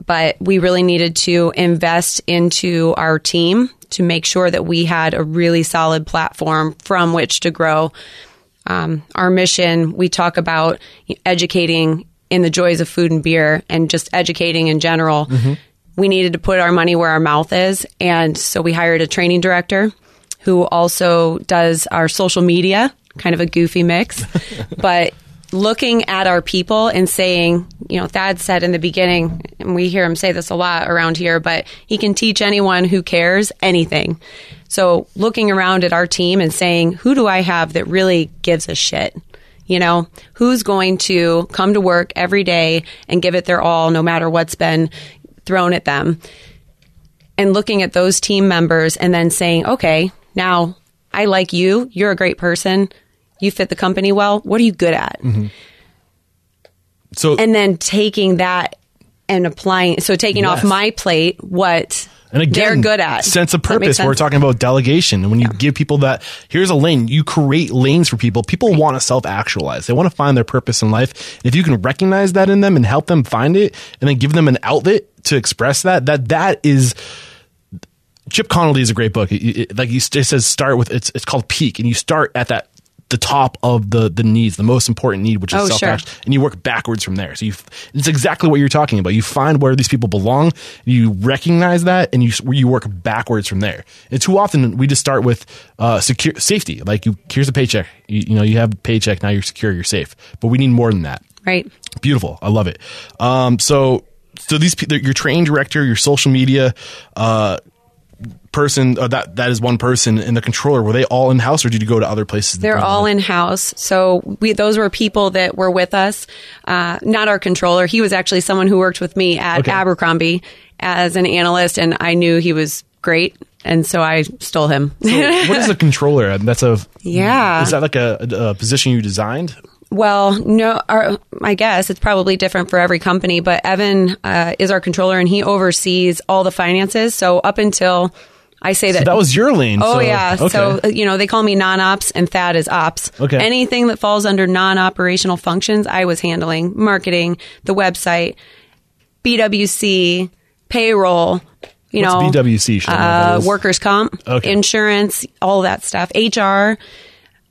but we really needed to invest into our team to make sure that we had a really solid platform from which to grow. Um, our mission, we talk about educating in the joys of food and beer and just educating in general. We needed to put our money where our mouth is. And so we hired a training director who also does our social media, kind of a goofy mix. but looking at our people and saying, you know, Thad said in the beginning, and we hear him say this a lot around here, but he can teach anyone who cares anything. So looking around at our team and saying, who do I have that really gives a shit? You know, who's going to come to work every day and give it their all no matter what's been thrown at them? And looking at those team members and then saying, okay, now I like you. You're a great person. You fit the company well. What are you good at? Mm-hmm. So, And then taking that and applying, so taking off my plate what And again, they're good at. sense of Does that make purpose. We're talking about delegation. And when you give people that, here's a lane, you create lanes for people. People want to self actualize. They want to find their purpose in life. If you can recognize that in them and help them find it and then give them an outlet to express that, that, that is, Chip Conley is a great book. It, it- like he it says, start with it's it's called peak, and you start at that the top of the the needs, the most important need, which is Oh, self sure. and you work backwards from there. So you, it's exactly what you're talking about. You find where these people belong, you recognize that, and you you work backwards from there. And too often we just start with uh, secure safety, like you here's a paycheck, you, you know you have a paycheck now, you're secure, you're safe. But we need more than that. Right. Beautiful. I love it. Um, so, so these people, your training director, your social media, uh, person, uh, that, that is one person in the controller, were they all in house or did you go to other places? They're all in house. So we, those were people that were with us. Uh, not our controller. He was actually someone who worked with me at Okay. Abercrombie as an analyst, and I knew he was great, and so I stole him. what is a controller? That's a, Yeah. Is that like a, a, a position you designed? Well, no, our, I guess it's probably different for every company, but Evan uh, is our controller and he oversees all the finances. So up until I say that. That was your lane. Oh so- yeah. okay. So uh, you know they call me non-ops and Thad is ops. Okay. Anything that falls under non-operational functions, I was handling marketing, the website, BWC, payroll. You What's know, BWC? Should I know what uh, workers comp, Okay. insurance, all that stuff, HR,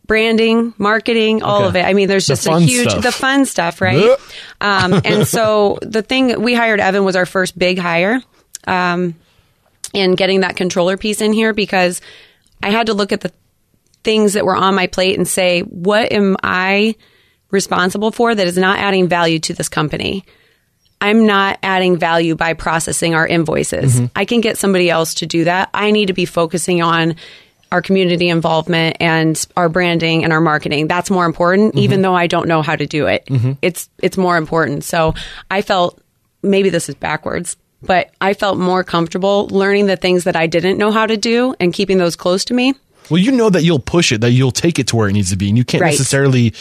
branding, marketing, all Okay. of it. I mean, there's The just a huge stuff. the fun stuff, right? Um, and so the thing we hired Evan was our first big hire. Um, in getting that controller piece in here because I had to look at the things that were on my plate and say, what am I responsible for that is not adding value to this company? I'm not adding value by processing our invoices. Mm-hmm. I can get somebody else to do that. I need to be focusing on our community involvement and our branding and our marketing. That's more important, mm-hmm. even though I don't know how to do it. Mm-hmm. It's it's more important. So I felt maybe this is backwards, but I felt more comfortable learning the things that I didn't know how to do and keeping those close to me Well, you know that you'll push it, that you'll take it to where it needs to be, and you can't Right. necessarily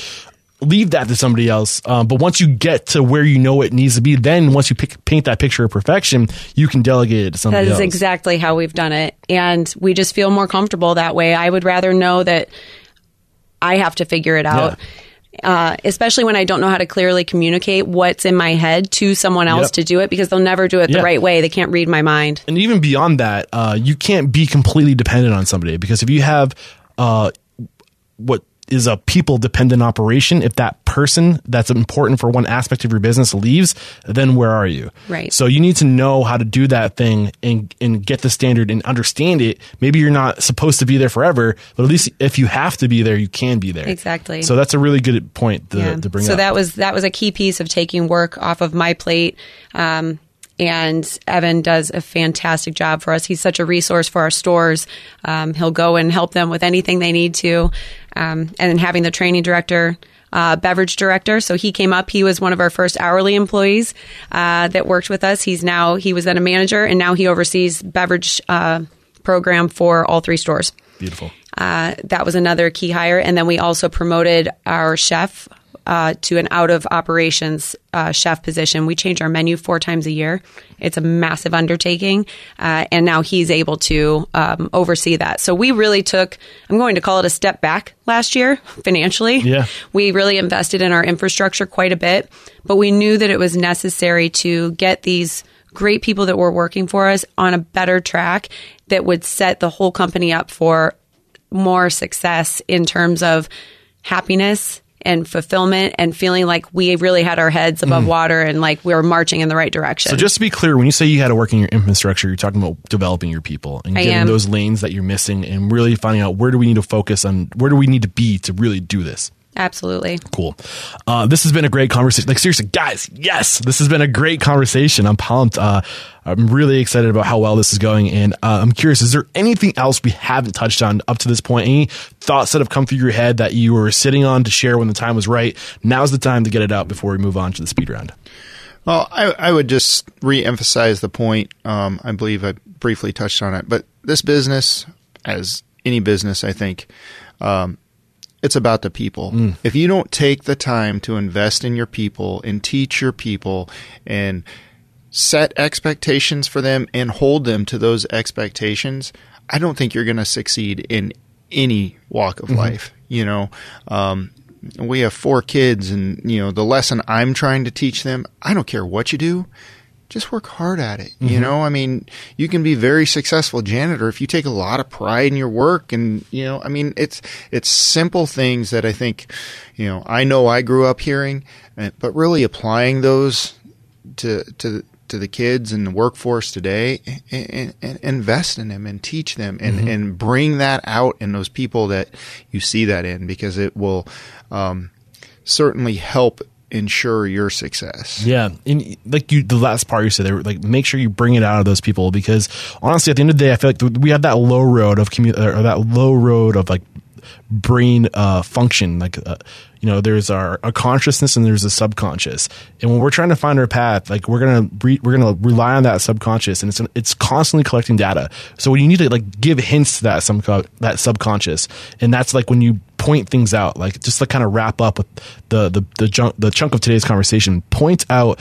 leave that to somebody else. Um, but once you get to where you know it needs to be, then once you pick, paint that picture of perfection, you can delegate it to That somebody is else. exactly how we've done it. And we just feel more comfortable that way. I would rather know that I have to figure it out. Uh, especially when I don't know how to clearly communicate what's in my head to someone else Yep. to do it because they'll never do it Yeah. the right way. They can't read my mind. and even beyond that, uh, you can't be completely dependent on somebody because if you have uh, what is a people dependent operation, if that person that's important for one aspect of your business leaves, then where are you? Right. So you need to know how to do that thing and and get the standard and understand it. Maybe you're not supposed to be there forever, but at least if you have to be there, you can be there. Exactly. So that's a really good point to, to bring so up. that was that was a key piece of taking work off of my plate. Um, and Evan does a fantastic job for us. He's such a resource for our stores. Um, he'll go and help them with anything they need to. Um, and then having the training director, uh, beverage director. So he came up. He was one of our first hourly employees uh, that worked with us. He's now he was then a manager, and now he oversees beverage uh, program for all three stores. Beautiful. Uh, that was another key hire. And then we also promoted our chef uh, to an out of operations uh, chef position. We change our menu four times a year. It's a massive undertaking. Uh, and now he's able to um, oversee that. So we really took, I'm going to call it a step back last year financially. Yeah. We really invested in our infrastructure quite a bit, but we knew that it was necessary to get these great people that were working for us on a better track that would set the whole company up for more success in terms of happiness and fulfillment and feeling like we really had our heads above mm. water and like we were marching in the right direction. So just to be clear, when you say you had to work in your infrastructure, you're talking about developing your people and I getting am. those lanes that you're missing and really finding out where do we need to focus on, where do we need to be to really do this. Absolutely. Cool. Uh, this has been a great conversation. Like seriously, guys, yes, this has been a great conversation. I'm pumped. Uh, I'm really excited about how well this is going, and uh, I'm curious: is there anything else we haven't touched on up to this point? Any thoughts that have come through your head that you were sitting on to share when the time was right? Now's the time to get it out before we move on to the speed round. Well, I, I would just re-emphasize the point. Um, I believe I briefly touched on it, but this business, as any business, I think, um, it's about the people. If you don't take the time to invest in your people and teach your people and set expectations for them and hold them to those expectations, I don't think you're going to succeed in any walk of life. You know, um, we have four kids, and you know the lesson I'm trying to teach them. I don't care what you do. Just work hard at it. You know, I mean, you can be a very successful janitor if you take a lot of pride in your work, and you know, I mean, it's it's simple things that I think, you know, I know I grew up hearing, but really applying those to to to the kids and the workforce today and, and, and invest in them and teach them and, and bring that out in those people that you see that in because it will um, certainly help ensure your success. Yeah, and like you, the last part you said there, like make sure you bring it out of those people because honestly, at the end of the day, I feel like we have that low road of commu- or that low road of like brain uh, function. Like uh, you know, there's our a consciousness and there's a subconscious, and when we're trying to find our path, like we're gonna re- we're gonna rely on that subconscious, and it's it's constantly collecting data. So when you need to like give hints to that some that subconscious, and that's like when you point things out, like just to kind of wrap up with the the the, junk, the chunk of today's conversation. Point out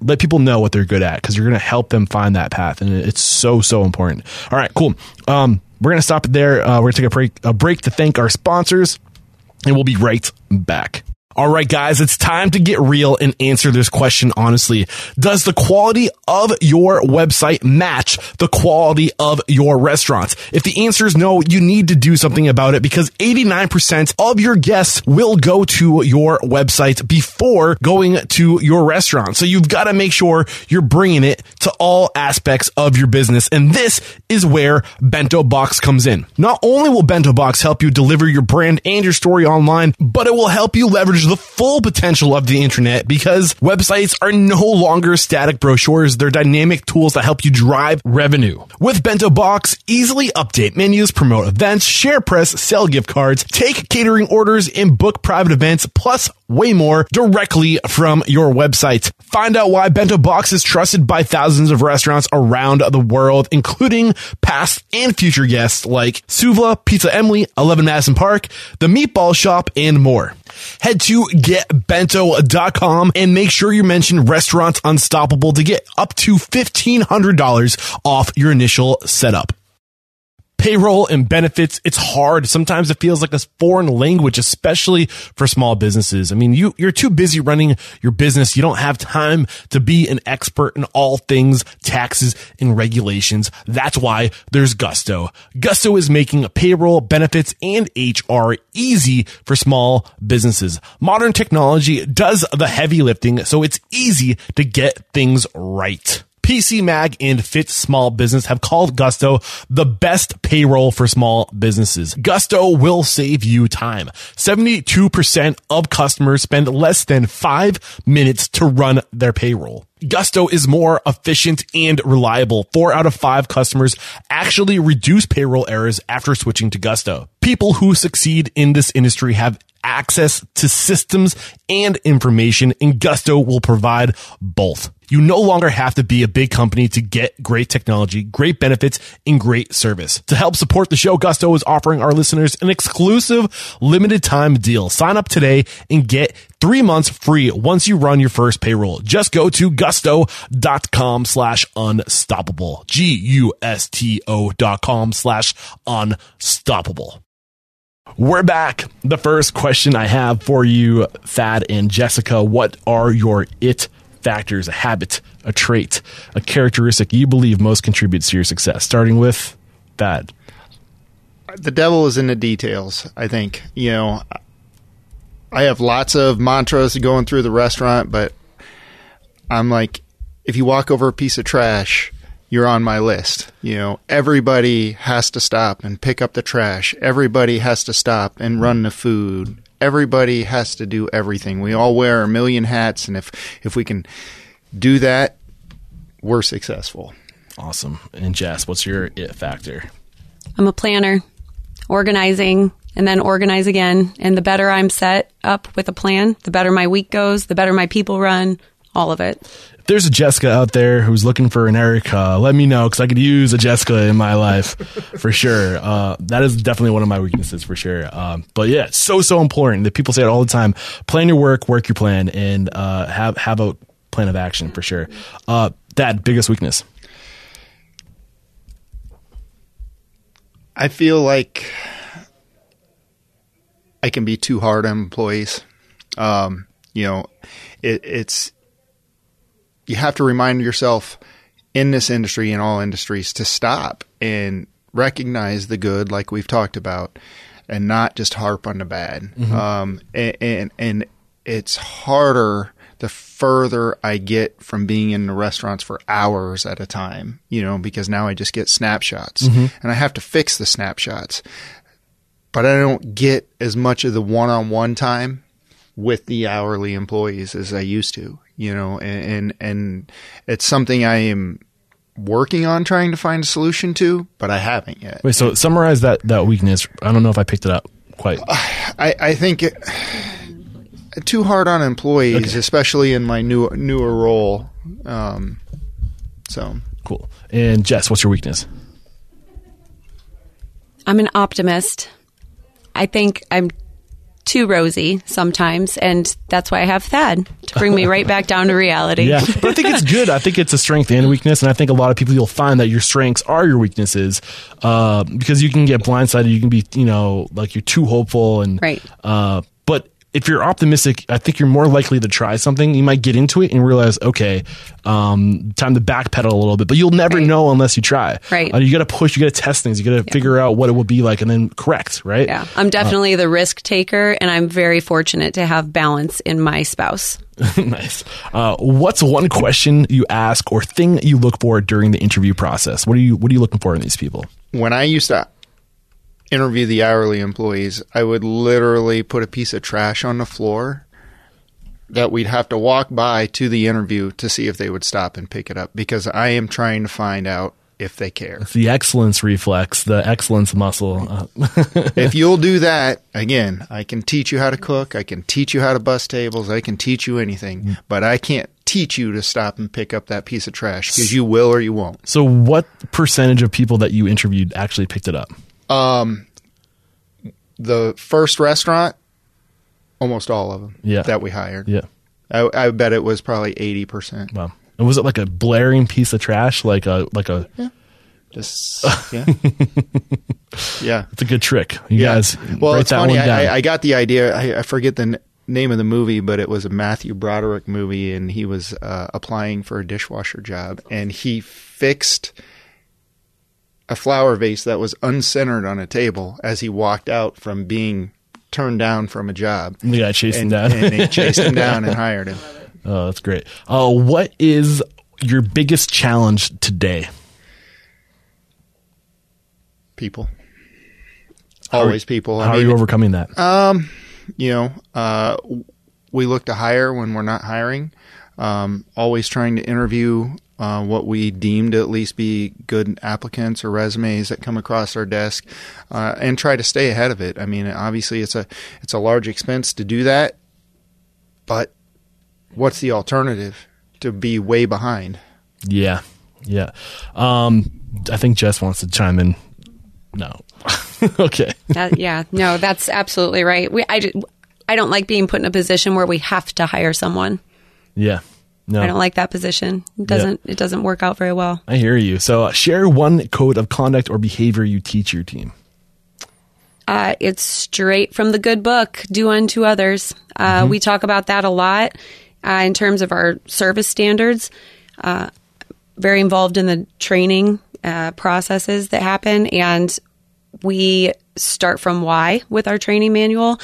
let people know what they're good at because you're going to help them find that path and it's so so important. All right cool. Um, we're going to stop it there. Uh, we're going to take a break a break to thank our sponsors and we'll be right back all right, guys, it's time to get real and answer this question honestly. Does the quality of your website match the quality of your restaurants? If the answer is no, you need to do something about it because 89% of your guests will go to your website before going to your restaurant. So you've got to make sure you're bringing it to all aspects of your business. And this is where Bento Box comes in. Not only will Bento Box help you deliver your brand and your story online, but it will help you leverage leverage the full potential of the internet because websites are no longer static brochures. They're dynamic tools that help you drive revenue. With Bento Box, easily update menus, promote events, share press, sell gift cards, take catering orders, and book private events, plus way more directly from your website. Find out why Bento Box is trusted by thousands of restaurants around the world, including past and future guests like Suvla, Pizza Emily, 11 Madison Park, The Meatball Shop, and more. Head to getbento.com and make sure you mention Restaurants Unstoppable to get up to $1,500 off your initial setup payroll and benefits. It's hard. Sometimes it feels like a foreign language, especially for small businesses. I mean, you, you're too busy running your business. You don't have time to be an expert in all things taxes and regulations. That's why there's Gusto. Gusto is making payroll, benefits, and HR easy for small businesses. Modern technology does the heavy lifting, so it's easy to get things right. PC Mag and Fit Small Business have called Gusto the best payroll for small businesses. Gusto will save you time. 72% of customers spend less than five minutes to run their payroll. Gusto is more efficient and reliable. Four out of five customers actually reduce payroll errors after switching to Gusto. People who succeed in this industry have access to systems and information and Gusto will provide both. You no longer have to be a big company to get great technology, great benefits, and great service. To help support the show, Gusto is offering our listeners an exclusive limited time deal. Sign up today and get three months free once you run your first payroll. Just go to gusto.com slash unstoppable. G-U-S-T-O dot com slash unstoppable. We're back. The first question I have for you, Thad and Jessica, what are your it factors, a habit, a trait, a characteristic you believe most contributes to your success? Starting with Thad. The devil is in the details, I think. You know, I have lots of mantras going through the restaurant, but I'm like, if you walk over a piece of trash, you're on my list. You know, everybody has to stop and pick up the trash. Everybody has to stop and run the food. Everybody has to do everything. We all wear a million hats, and if if we can do that, we're successful. Awesome. And Jess, what's your it factor? I'm a planner, organizing, and then organize again. And the better I'm set up with a plan, the better my week goes, the better my people run, all of it. There's a Jessica out there who's looking for an Eric, uh, let me know because I could use a Jessica in my life for sure. Uh, that is definitely one of my weaknesses for sure. Um, but yeah, so so important that people say it all the time. Plan your work, work your plan, and uh, have have a plan of action for sure. Uh, that biggest weakness. I feel like I can be too hard on employees. Um, you know, it, it's you have to remind yourself in this industry in all industries to stop and recognize the good, like we've talked about, and not just harp on the bad. Mm-hmm. Um, and, and and it's harder the further I get from being in the restaurants for hours at a time, you know, because now I just get snapshots mm-hmm. and I have to fix the snapshots. But I don't get as much of the one on one time with the hourly employees as I used to, you know, and, and, and it's something I am working on trying to find a solution to, but I haven't yet. Wait, so summarize that, that weakness. I don't know if I picked it up quite. I, I think it, too hard on employees, okay. especially in my new newer role. Um, so cool. And Jess, what's your weakness? I'm an optimist. I think I'm too rosy sometimes, and that's why I have Thad to bring me right back down to reality. Yeah, but I think it's good. I think it's a strength and a weakness, and I think a lot of people you'll find that your strengths are your weaknesses uh, because you can get blindsided. You can be, you know, like you're too hopeful, and right. Uh, but if you're optimistic, I think you're more likely to try something. You might get into it and realize, okay, um, time to backpedal a little bit, but you'll never right. know unless you try. Right. Uh, you got to push, you got to test things, you got to yeah. figure out what it will be like and then correct, right? Yeah. I'm definitely uh, the risk taker and I'm very fortunate to have balance in my spouse. nice. Uh, what's one question you ask or thing you look for during the interview process? What are you, what are you looking for in these people? When I used to interview the hourly employees, I would literally put a piece of trash on the floor that we'd have to walk by to the interview to see if they would stop and pick it up because I am trying to find out if they care. The excellence reflex, the excellence muscle. If you'll do that, again, I can teach you how to cook, I can teach you how to bust tables, I can teach you anything, mm. but I can't teach you to stop and pick up that piece of trash because you will or you won't. so, what percentage of people that you interviewed actually picked it up? The first restaurant, almost all of them Yeah. that we hired. Yeah. I, I bet it was probably 80%. Wow. And was it like a blaring piece of trash? Like a like a? Just, yeah. yeah. It's a good trick. You Yeah. guys, well, write it's that funny. one down. I, I got the idea. I, I forget the n- name of the movie, but it was a Matthew Broderick movie, and he was uh, applying for a dishwasher job, and he fixed a flower vase that was uncentered on a table as he walked out from being turned down from a job. guy chasing And, down. and they chased him down and hired him. oh, that's great. Uh, what is your biggest challenge today? People. How Always people. I How are you overcoming that? you know, uh, we look to hire when we're not hiring. Um, always trying to interview uh, what we deem to at least be good applicants or resumes that come across our desk, uh, and try to stay ahead of it. I mean, obviously, it's a it's a large expense to do that, but what's the alternative? To be way behind. yeah, yeah. Um, I think Jess wants to chime in. No. okay. That, yeah, no, that's absolutely right. We, I, I don't like being put in a position where we have to hire someone. Yeah. No. I don't like that position. It doesn't it doesn't work out very well. I hear you. So, uh, share one code of conduct or behavior you teach your team. Uh, it's straight from the good book, do unto others. Uh, We talk about that a lot uh, in terms of our service standards. Uh, very involved in the training uh, processes that happen, and we start from why with our training manual.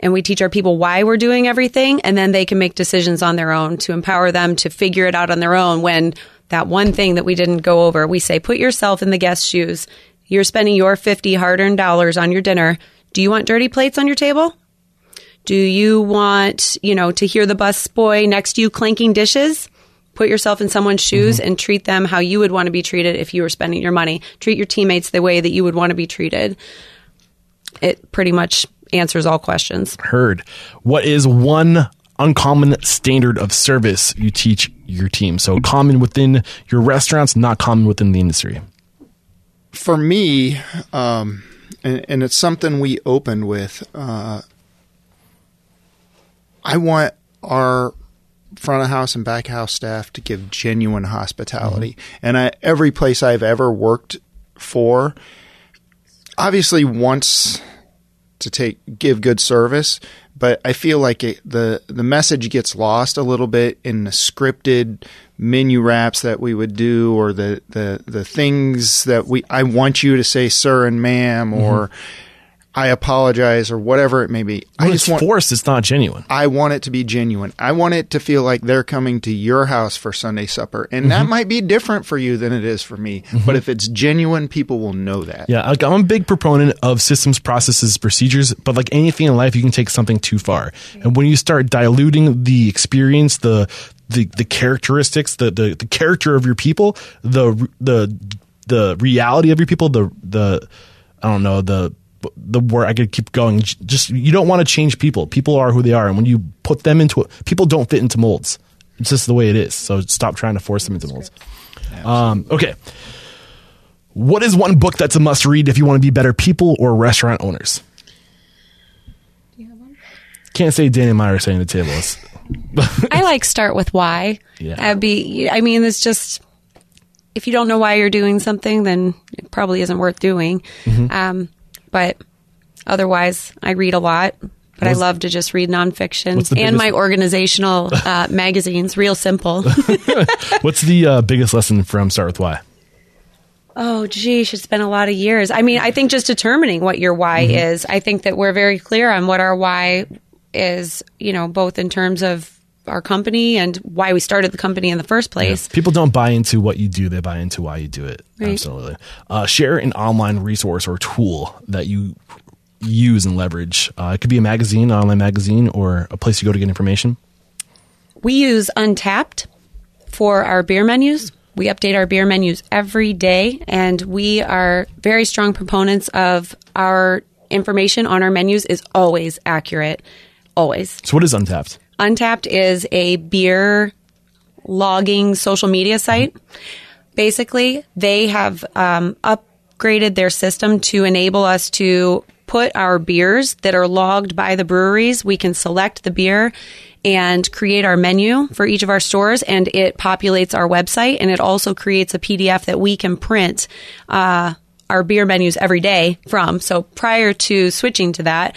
And we teach our people why we're doing everything, and then they can make decisions on their own to empower them to figure it out on their own. When that one thing that we didn't go over, we say, put yourself in the guest's shoes. You're spending your 50 hard earned dollars on your dinner. Do you want dirty plates on your table? Do you want, you know, to hear the bus boy next to you clanking dishes? Put yourself in someone's mm-hmm. shoes and treat them how you would want to be treated if you were spending your money. Treat your teammates the way that you would want to be treated. It pretty much answers all questions. Heard. What is one uncommon standard of service you teach your team? So, common within your restaurants, not common within the industry. for me, um, and, and it's something we opened with. Uh, I want our front of house and back of house staff to give genuine hospitality, and I, every place I've ever worked for, obviously wants to take give good service, but I feel like it, the the message gets lost a little bit in the scripted menu wraps that we would do, or the the the things that we I want you to say, sir and madam mm-hmm. or I apologize, or whatever it may be. I just it's want forced, it's not genuine. I want it to be genuine. I want it to feel like they're coming to your house for Sunday supper. And Mm-hmm. that might be different for you than it is for me. But if it's genuine, people will know that. Yeah, like, I'm a big proponent of systems, processes, procedures, but like anything in life, you can take something too far. And when you start diluting the experience, the the, the characteristics, the, the the character of your people, the the the reality of your people, the the I don't know the the word I could keep going. Just you don't want to change people. People are who they are, and when you put them into it, people don't fit into molds. It's just the way it is. So stop trying to force them into molds. Um, okay. What is one book that's a must read if you want to be better people or restaurant owners? Do you have one? Can't say Danny Meyer Setting the Table. It's- I like start with why. Yeah. That'd be. I mean, it's just if you don't know why you're doing something, then it probably isn't worth doing. Mm-hmm. Um, but otherwise, I read a lot. But I love to just read nonfiction what's and biggest- my organizational uh, magazines. Real simple. What's the uh, biggest lesson from Start with Why? Oh, geez, it's been a lot of years. I mean, I think just determining what your why Mm-hmm. is. I think that we're very clear on what our why is, you know, both in terms of our company and why we started the company in the first place. People don't buy into what you do; they buy into why you do it. Right. Absolutely. Uh, share an online resource or tool that you use and leverage. Uh, it could be a magazine, an online magazine, or a place you go to get information. We use Untappd for our beer menus. We update our beer menus every day, and we are very strong proponents of our information on our menus is always accurate. Always. So what is Untappd? Untappd is a beer logging social media site. Basically, they have um, upgraded their system to enable us to put our beers that are logged by the breweries. We can select the beer and create our menu for each of our stores, and it populates our website, and it also creates a PDF that we can print. Uh, our beer menus every day from. So prior to switching to that,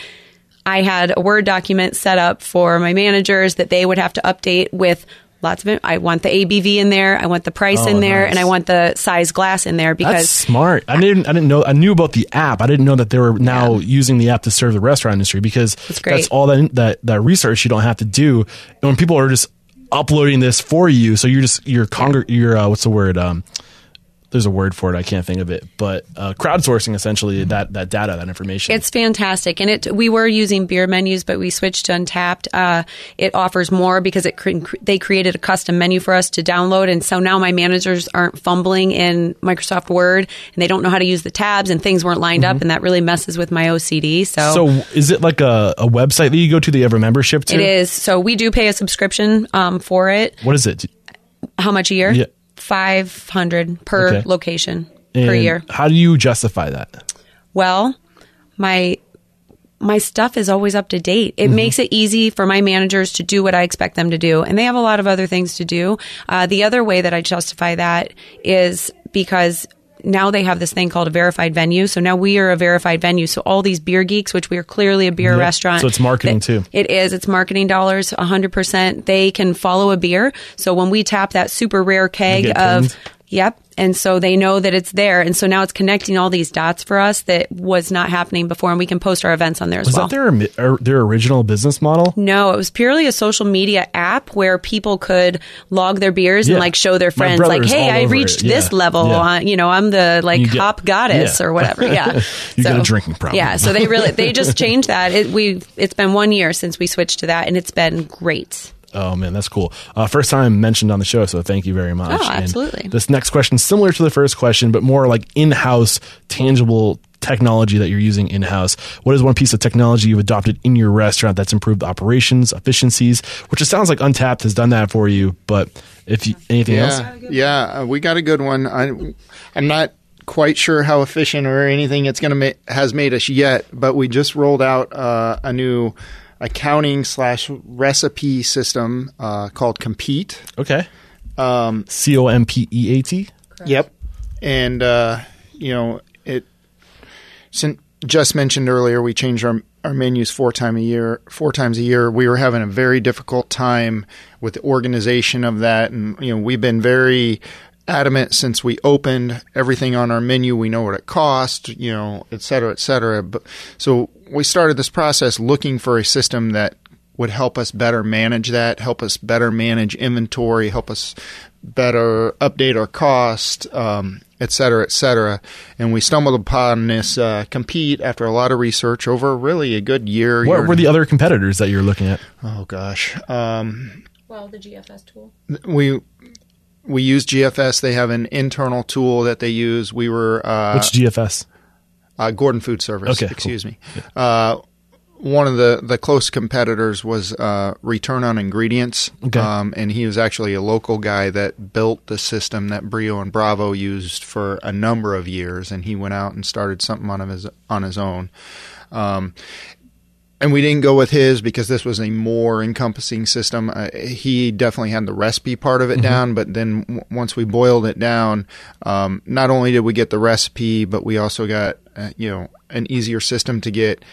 I had a Word document set up for my managers that they would have to update with lots of it. I want the ABV in there, I want the price Oh, in there, nice. and I want the size glass in there That's because smart. I didn't. I didn't know. I knew about the app. I didn't know that they were now Yeah. using the app to serve the restaurant industry because That's great. all that that that research you don't have to do. And when people are just uploading this for you, so you're just you're congr- you're uh, what's the word? Um, there's a word for it. I can't think of it, but uh, crowdsourcing essentially that that data, that information. It's fantastic, and it. We were using beer menus, but we switched to Untappd. Uh, it offers more because it cre- they created a custom menu for us to download, and so now my managers aren't fumbling in Microsoft Word, and they don't know how to use the tabs, and things weren't lined up, and that really messes with my OCD. So, so is it like a, a website that you go to that you have a membership to? it is. So we do pay a subscription um, for it. What is it? How much a year? Yeah. Five hundred per Okay. location per year. How do you justify that? Well, my my stuff is always up to date. It makes it easy for my managers to do what I expect them to do, and they have a lot of other things to do. Uh, the other way that I justify that is because now they have this thing called a verified venue. So now we are a verified venue. So all these beer geeks, which we are clearly a beer Yep. restaurant, So it's marketing too. It is. It's marketing dollars, hundred percent. They can follow a beer. So when we tap that super rare keg of? Yep. And so they know that it's there. And so now it's connecting all these dots for us that was not happening before. And we can post our events on there as Was well. that their their original business model? no, it was purely a social media app where people could log their beers Yeah. and like show their friends, like, "Hey, I reached this level. Yeah. On, you know, I'm the like get- hop goddess or whatever." Yeah, You got a drinking problem. Yeah, so they really they just changed that. It, we it's been one year since we switched to that, and it's been great. Oh man, that's cool. Uh, first time mentioned on the show, so thank you very much. Oh, And absolutely. this next question, similar to the first question, but more like in-house, tangible technology that you're using in-house. What is one piece of technology you've adopted in your restaurant that's improved operations, efficiencies? Which it sounds like Untappd has done that for you, but if you, anything else, Yeah, yeah, uh, we got a good one. I, I'm not quite sure how efficient or anything it's going to ma- has made us yet, but we just rolled out uh, a new accounting slash recipe system uh, called Compeat. okay. Um, C O M P E A T. Yep. And uh, you know, it since just mentioned earlier, we changed our our menus four time a year. Four times a year, we were having a very difficult time with the organization of that, and you know, we've been very adamant since we opened everything on our menu. We know what it cost, you know, et cetera, et cetera. But so we started this process looking for a system that would help us better manage that, help us better manage inventory, help us better update our cost, um, et cetera, et cetera. And we stumbled upon this uh, Compeat after a lot of research over really a good year. year What were the other competitors that you're looking at? Oh gosh, um, Well, the GFS tool. we we use GFS. They have an internal tool that they use. We were uh, Which GFS? Uh, Gordon Food Service. Okay, cool. excuse me. Uh, one of the, the close competitors was uh, Return on Ingredients, Okay. um, and he was actually a local guy that built the system that Brio and Bravo used for a number of years, and he went out and started something on his on his own. Um, and we didn't go with his because this was a more encompassing system. Uh, he definitely had the recipe part of it down, but then w- once we boiled it down, um, not only did we get the recipe, but we also got uh, you know an easier system to get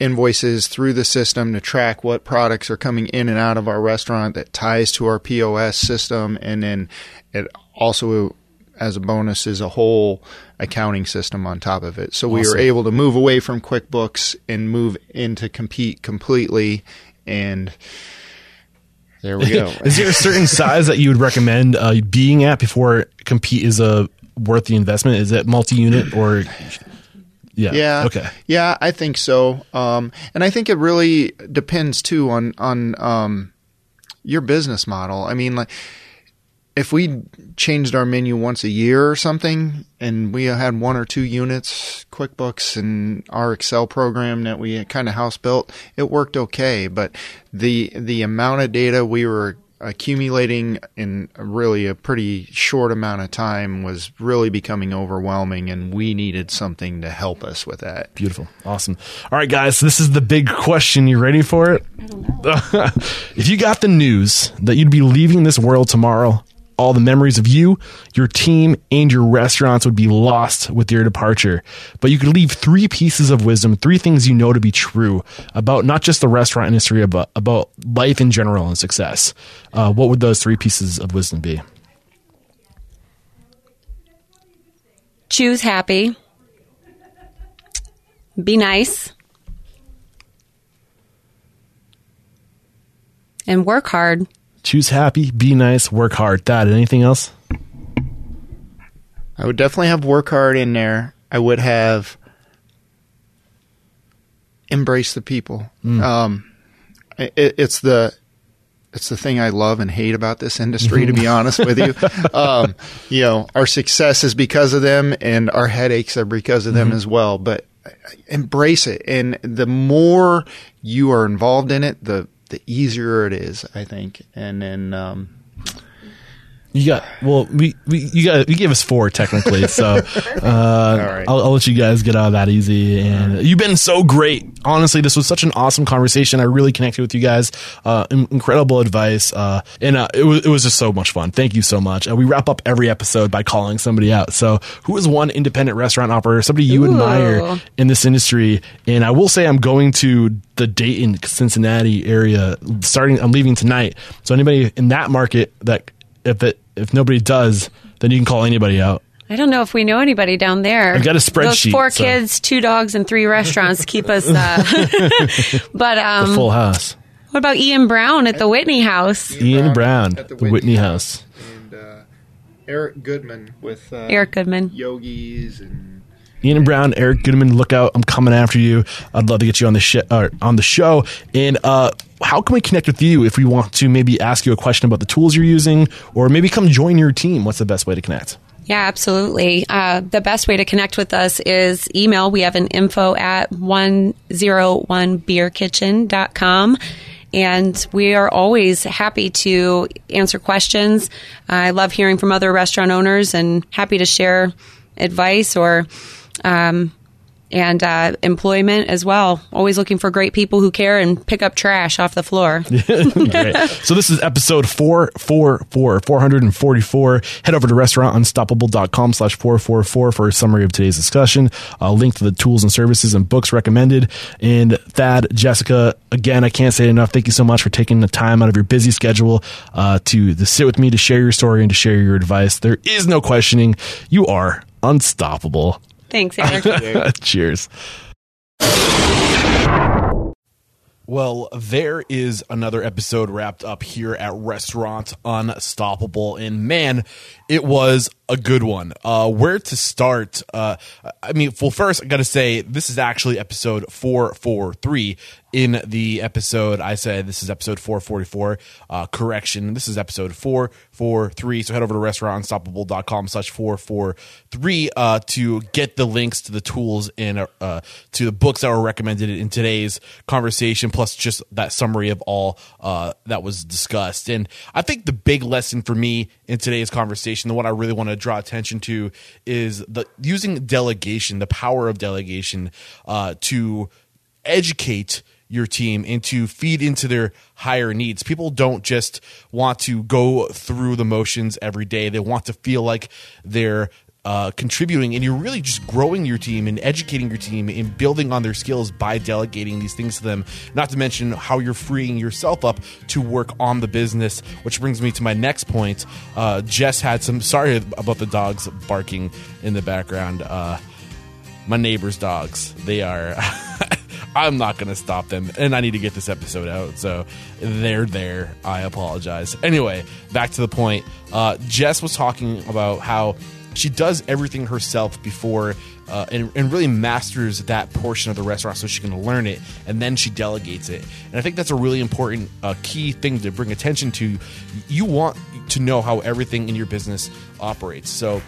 invoices through the system to track what products are coming in and out of our restaurant that ties to our POS system, and then it also as a bonus is a whole accounting system on top of it. So we were able to move away from QuickBooks and move into Compeat completely and there we go. Is there a certain size that you would recommend uh, being at before Compeat is a worth the investment? Is it multi-unit or? Yeah. Yeah. Okay. Yeah, I think so. Um, and I think it really depends too on on um, your business model. I mean, like if we changed our menu once a year or something, and we had one or two units, QuickBooks and our Excel program that we kind of house built, it worked okay. But the the amount of data we were accumulating in really a pretty short amount of time was really becoming overwhelming and we needed something to help us with that. Beautiful. Awesome. All right, guys, this is the big question. You ready for it? if you got the news that you'd be leaving this world tomorrow, all the memories of you, your team, and your restaurants would be lost with your departure. But you could leave three pieces of wisdom, three things you know to be true about not just the restaurant industry, but about life in general and success. Uh, what would those three pieces of wisdom be? Choose happy. Be nice. And work hard. Choose happy, be nice, work hard. That anything else? I would definitely have work hard in there. I would have embrace the people. Um, it, it's the it's the thing I love and hate about this industry. To be honest with you, um, you know, our success is because of them, and our headaches are because of them as well. But embrace it, and the more you are involved in it, the the easier it is. I think, and then. Um, You got well. We, we you got you gave us four technically, so uh, right. I'll, I'll let you guys get out of that easy. And you've been so great. Honestly, this was such an awesome conversation. I really connected with you guys. Uh, incredible advice, uh, and uh, it was it was just so much fun. Thank you so much. Uh, we wrap up every episode by calling somebody out. So, who is one independent restaurant operator, somebody you Ooh. admire in this industry? And I will say, I'm going to the Dayton, Cincinnati area starting. I'm leaving tonight. So, anybody in that market that if it if nobody does, then you can call anybody out. I don't know if we know anybody down there. I've got a Those spreadsheet, four so- kids, two dogs, and three restaurants keep us. Uh, but um, Full house. what about Ian Brown at the Whitney House? Ian Brown, at the Whitney House. and uh, Eric Goodman with uh, Eric Goodman. Yogis and Ian Brown, Eric Goodman, look out! I'm coming after you. I'd love to get you on the sh- uh, on the show. And uh, how can we connect with you if we want to maybe ask you a question about the tools you're using, or maybe come join your team? What's the best way to connect? Yeah, absolutely. Uh, the best way to connect with us is email. We have an info at 101beerkitchen.com. And we are always happy to answer questions. I love hearing from other restaurant owners and happy to share advice or um, and uh, employment as well. Always looking for great people who care and pick up trash off the floor. So this is episode 444, 444. Head over to restaurantunstoppable.com slash 444 for a summary of today's discussion, a link to the tools and services and books recommended. And Thad, Jessica, again, I can't say it enough. Thank you so much for taking the time out of your busy schedule uh, to, to sit with me, to share your story and to share your advice. There is no questioning. You are unstoppable. Thanks, Eric. Cheers. Well, there is another episode wrapped up here at Restaurant Unstoppable. And man, it was a good one. Uh, where to start? Uh, I mean, well, first, I got to say, this is actually episode 443. In the episode, I said this is episode 444. Uh, correction, this is episode 443. So head over to restaurantunstoppable.com slash 443 uh, to get the links to the tools and uh, to the books that were recommended in today's conversation, plus just that summary of all uh, that was discussed. And I think the big lesson for me in today's conversation, the one I really want to draw attention to, is the using delegation, the power of delegation uh, to educate your team and to feed into their higher needs. People don't just want to go through the motions every day. They want to feel like they're uh, contributing and you're really just growing your team and educating your team and building on their skills by delegating these things to them. Not to mention how you're freeing yourself up to work on the business, which brings me to my next point. Uh, Jess had some, sorry about the dogs barking in the background. Uh, my neighbor's dogs. They are. I'm not going to stop them, and I need to get this episode out. So they're there. I apologize. Anyway, back to the point. Uh, Jess was talking about how she does everything herself before uh, and, and really masters that portion of the restaurant so she can learn it and then she delegates it. And I think that's a really important uh, key thing to bring attention to. You want to know how everything in your business operates. So,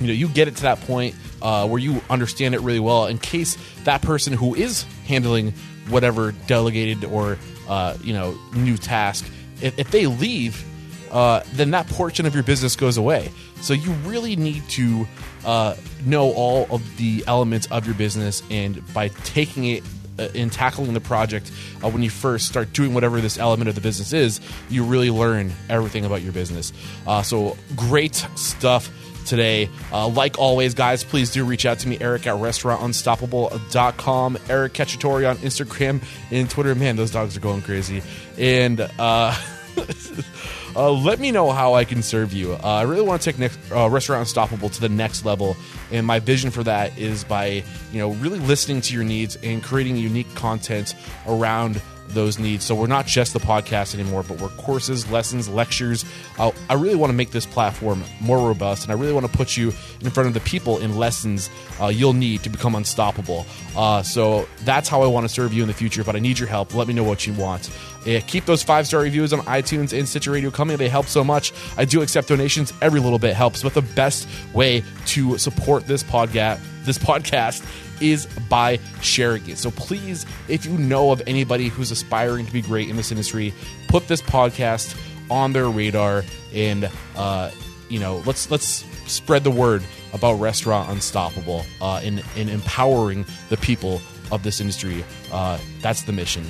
you know, you get it to that point uh, where you understand it really well in case that person who is handling whatever delegated or, uh, you know, new task, if, if they leave, uh, then that portion of your business goes away. So you really need to uh, know all of the elements of your business, and by taking it uh, and tackling the project uh, when you first start doing whatever this element of the business is, you really learn everything about your business. Uh, so great stuff today. Uh, like always, guys, please do reach out to me, Eric at restaurantunstoppable.com, Eric Cacciatore on Instagram and Twitter. Man, those dogs are going crazy. And, uh, uh, let me know how I can serve you. Uh, I really want to take next, uh, Restaurant Unstoppable to the next level, and my vision for that is by you know really listening to your needs and creating unique content around those needs. So we're not just the podcast anymore, but we're courses, lessons, lectures. Uh, I really want to make this platform more robust, and I really want to put you in front of the people in lessons uh, you'll need to become unstoppable. Uh, so that's how I want to serve you in the future. But I need your help. Let me know what you want. Uh, keep those five star reviews on iTunes and Stitcher Radio coming. They help so much. I do accept donations. Every little bit helps. But the best way to support this podcast, this podcast is by sharing it. So please, if you know of anybody who's aspiring to be great in this industry, put this podcast on their radar and uh, you know let's let's spread the word about Restaurant Unstoppable uh, in in empowering the people of this industry. Uh, that's the mission.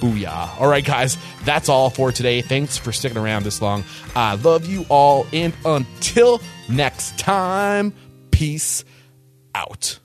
Booyah. All right, guys, that's all for today. Thanks for sticking around this long. I love you all, and until next time, peace out.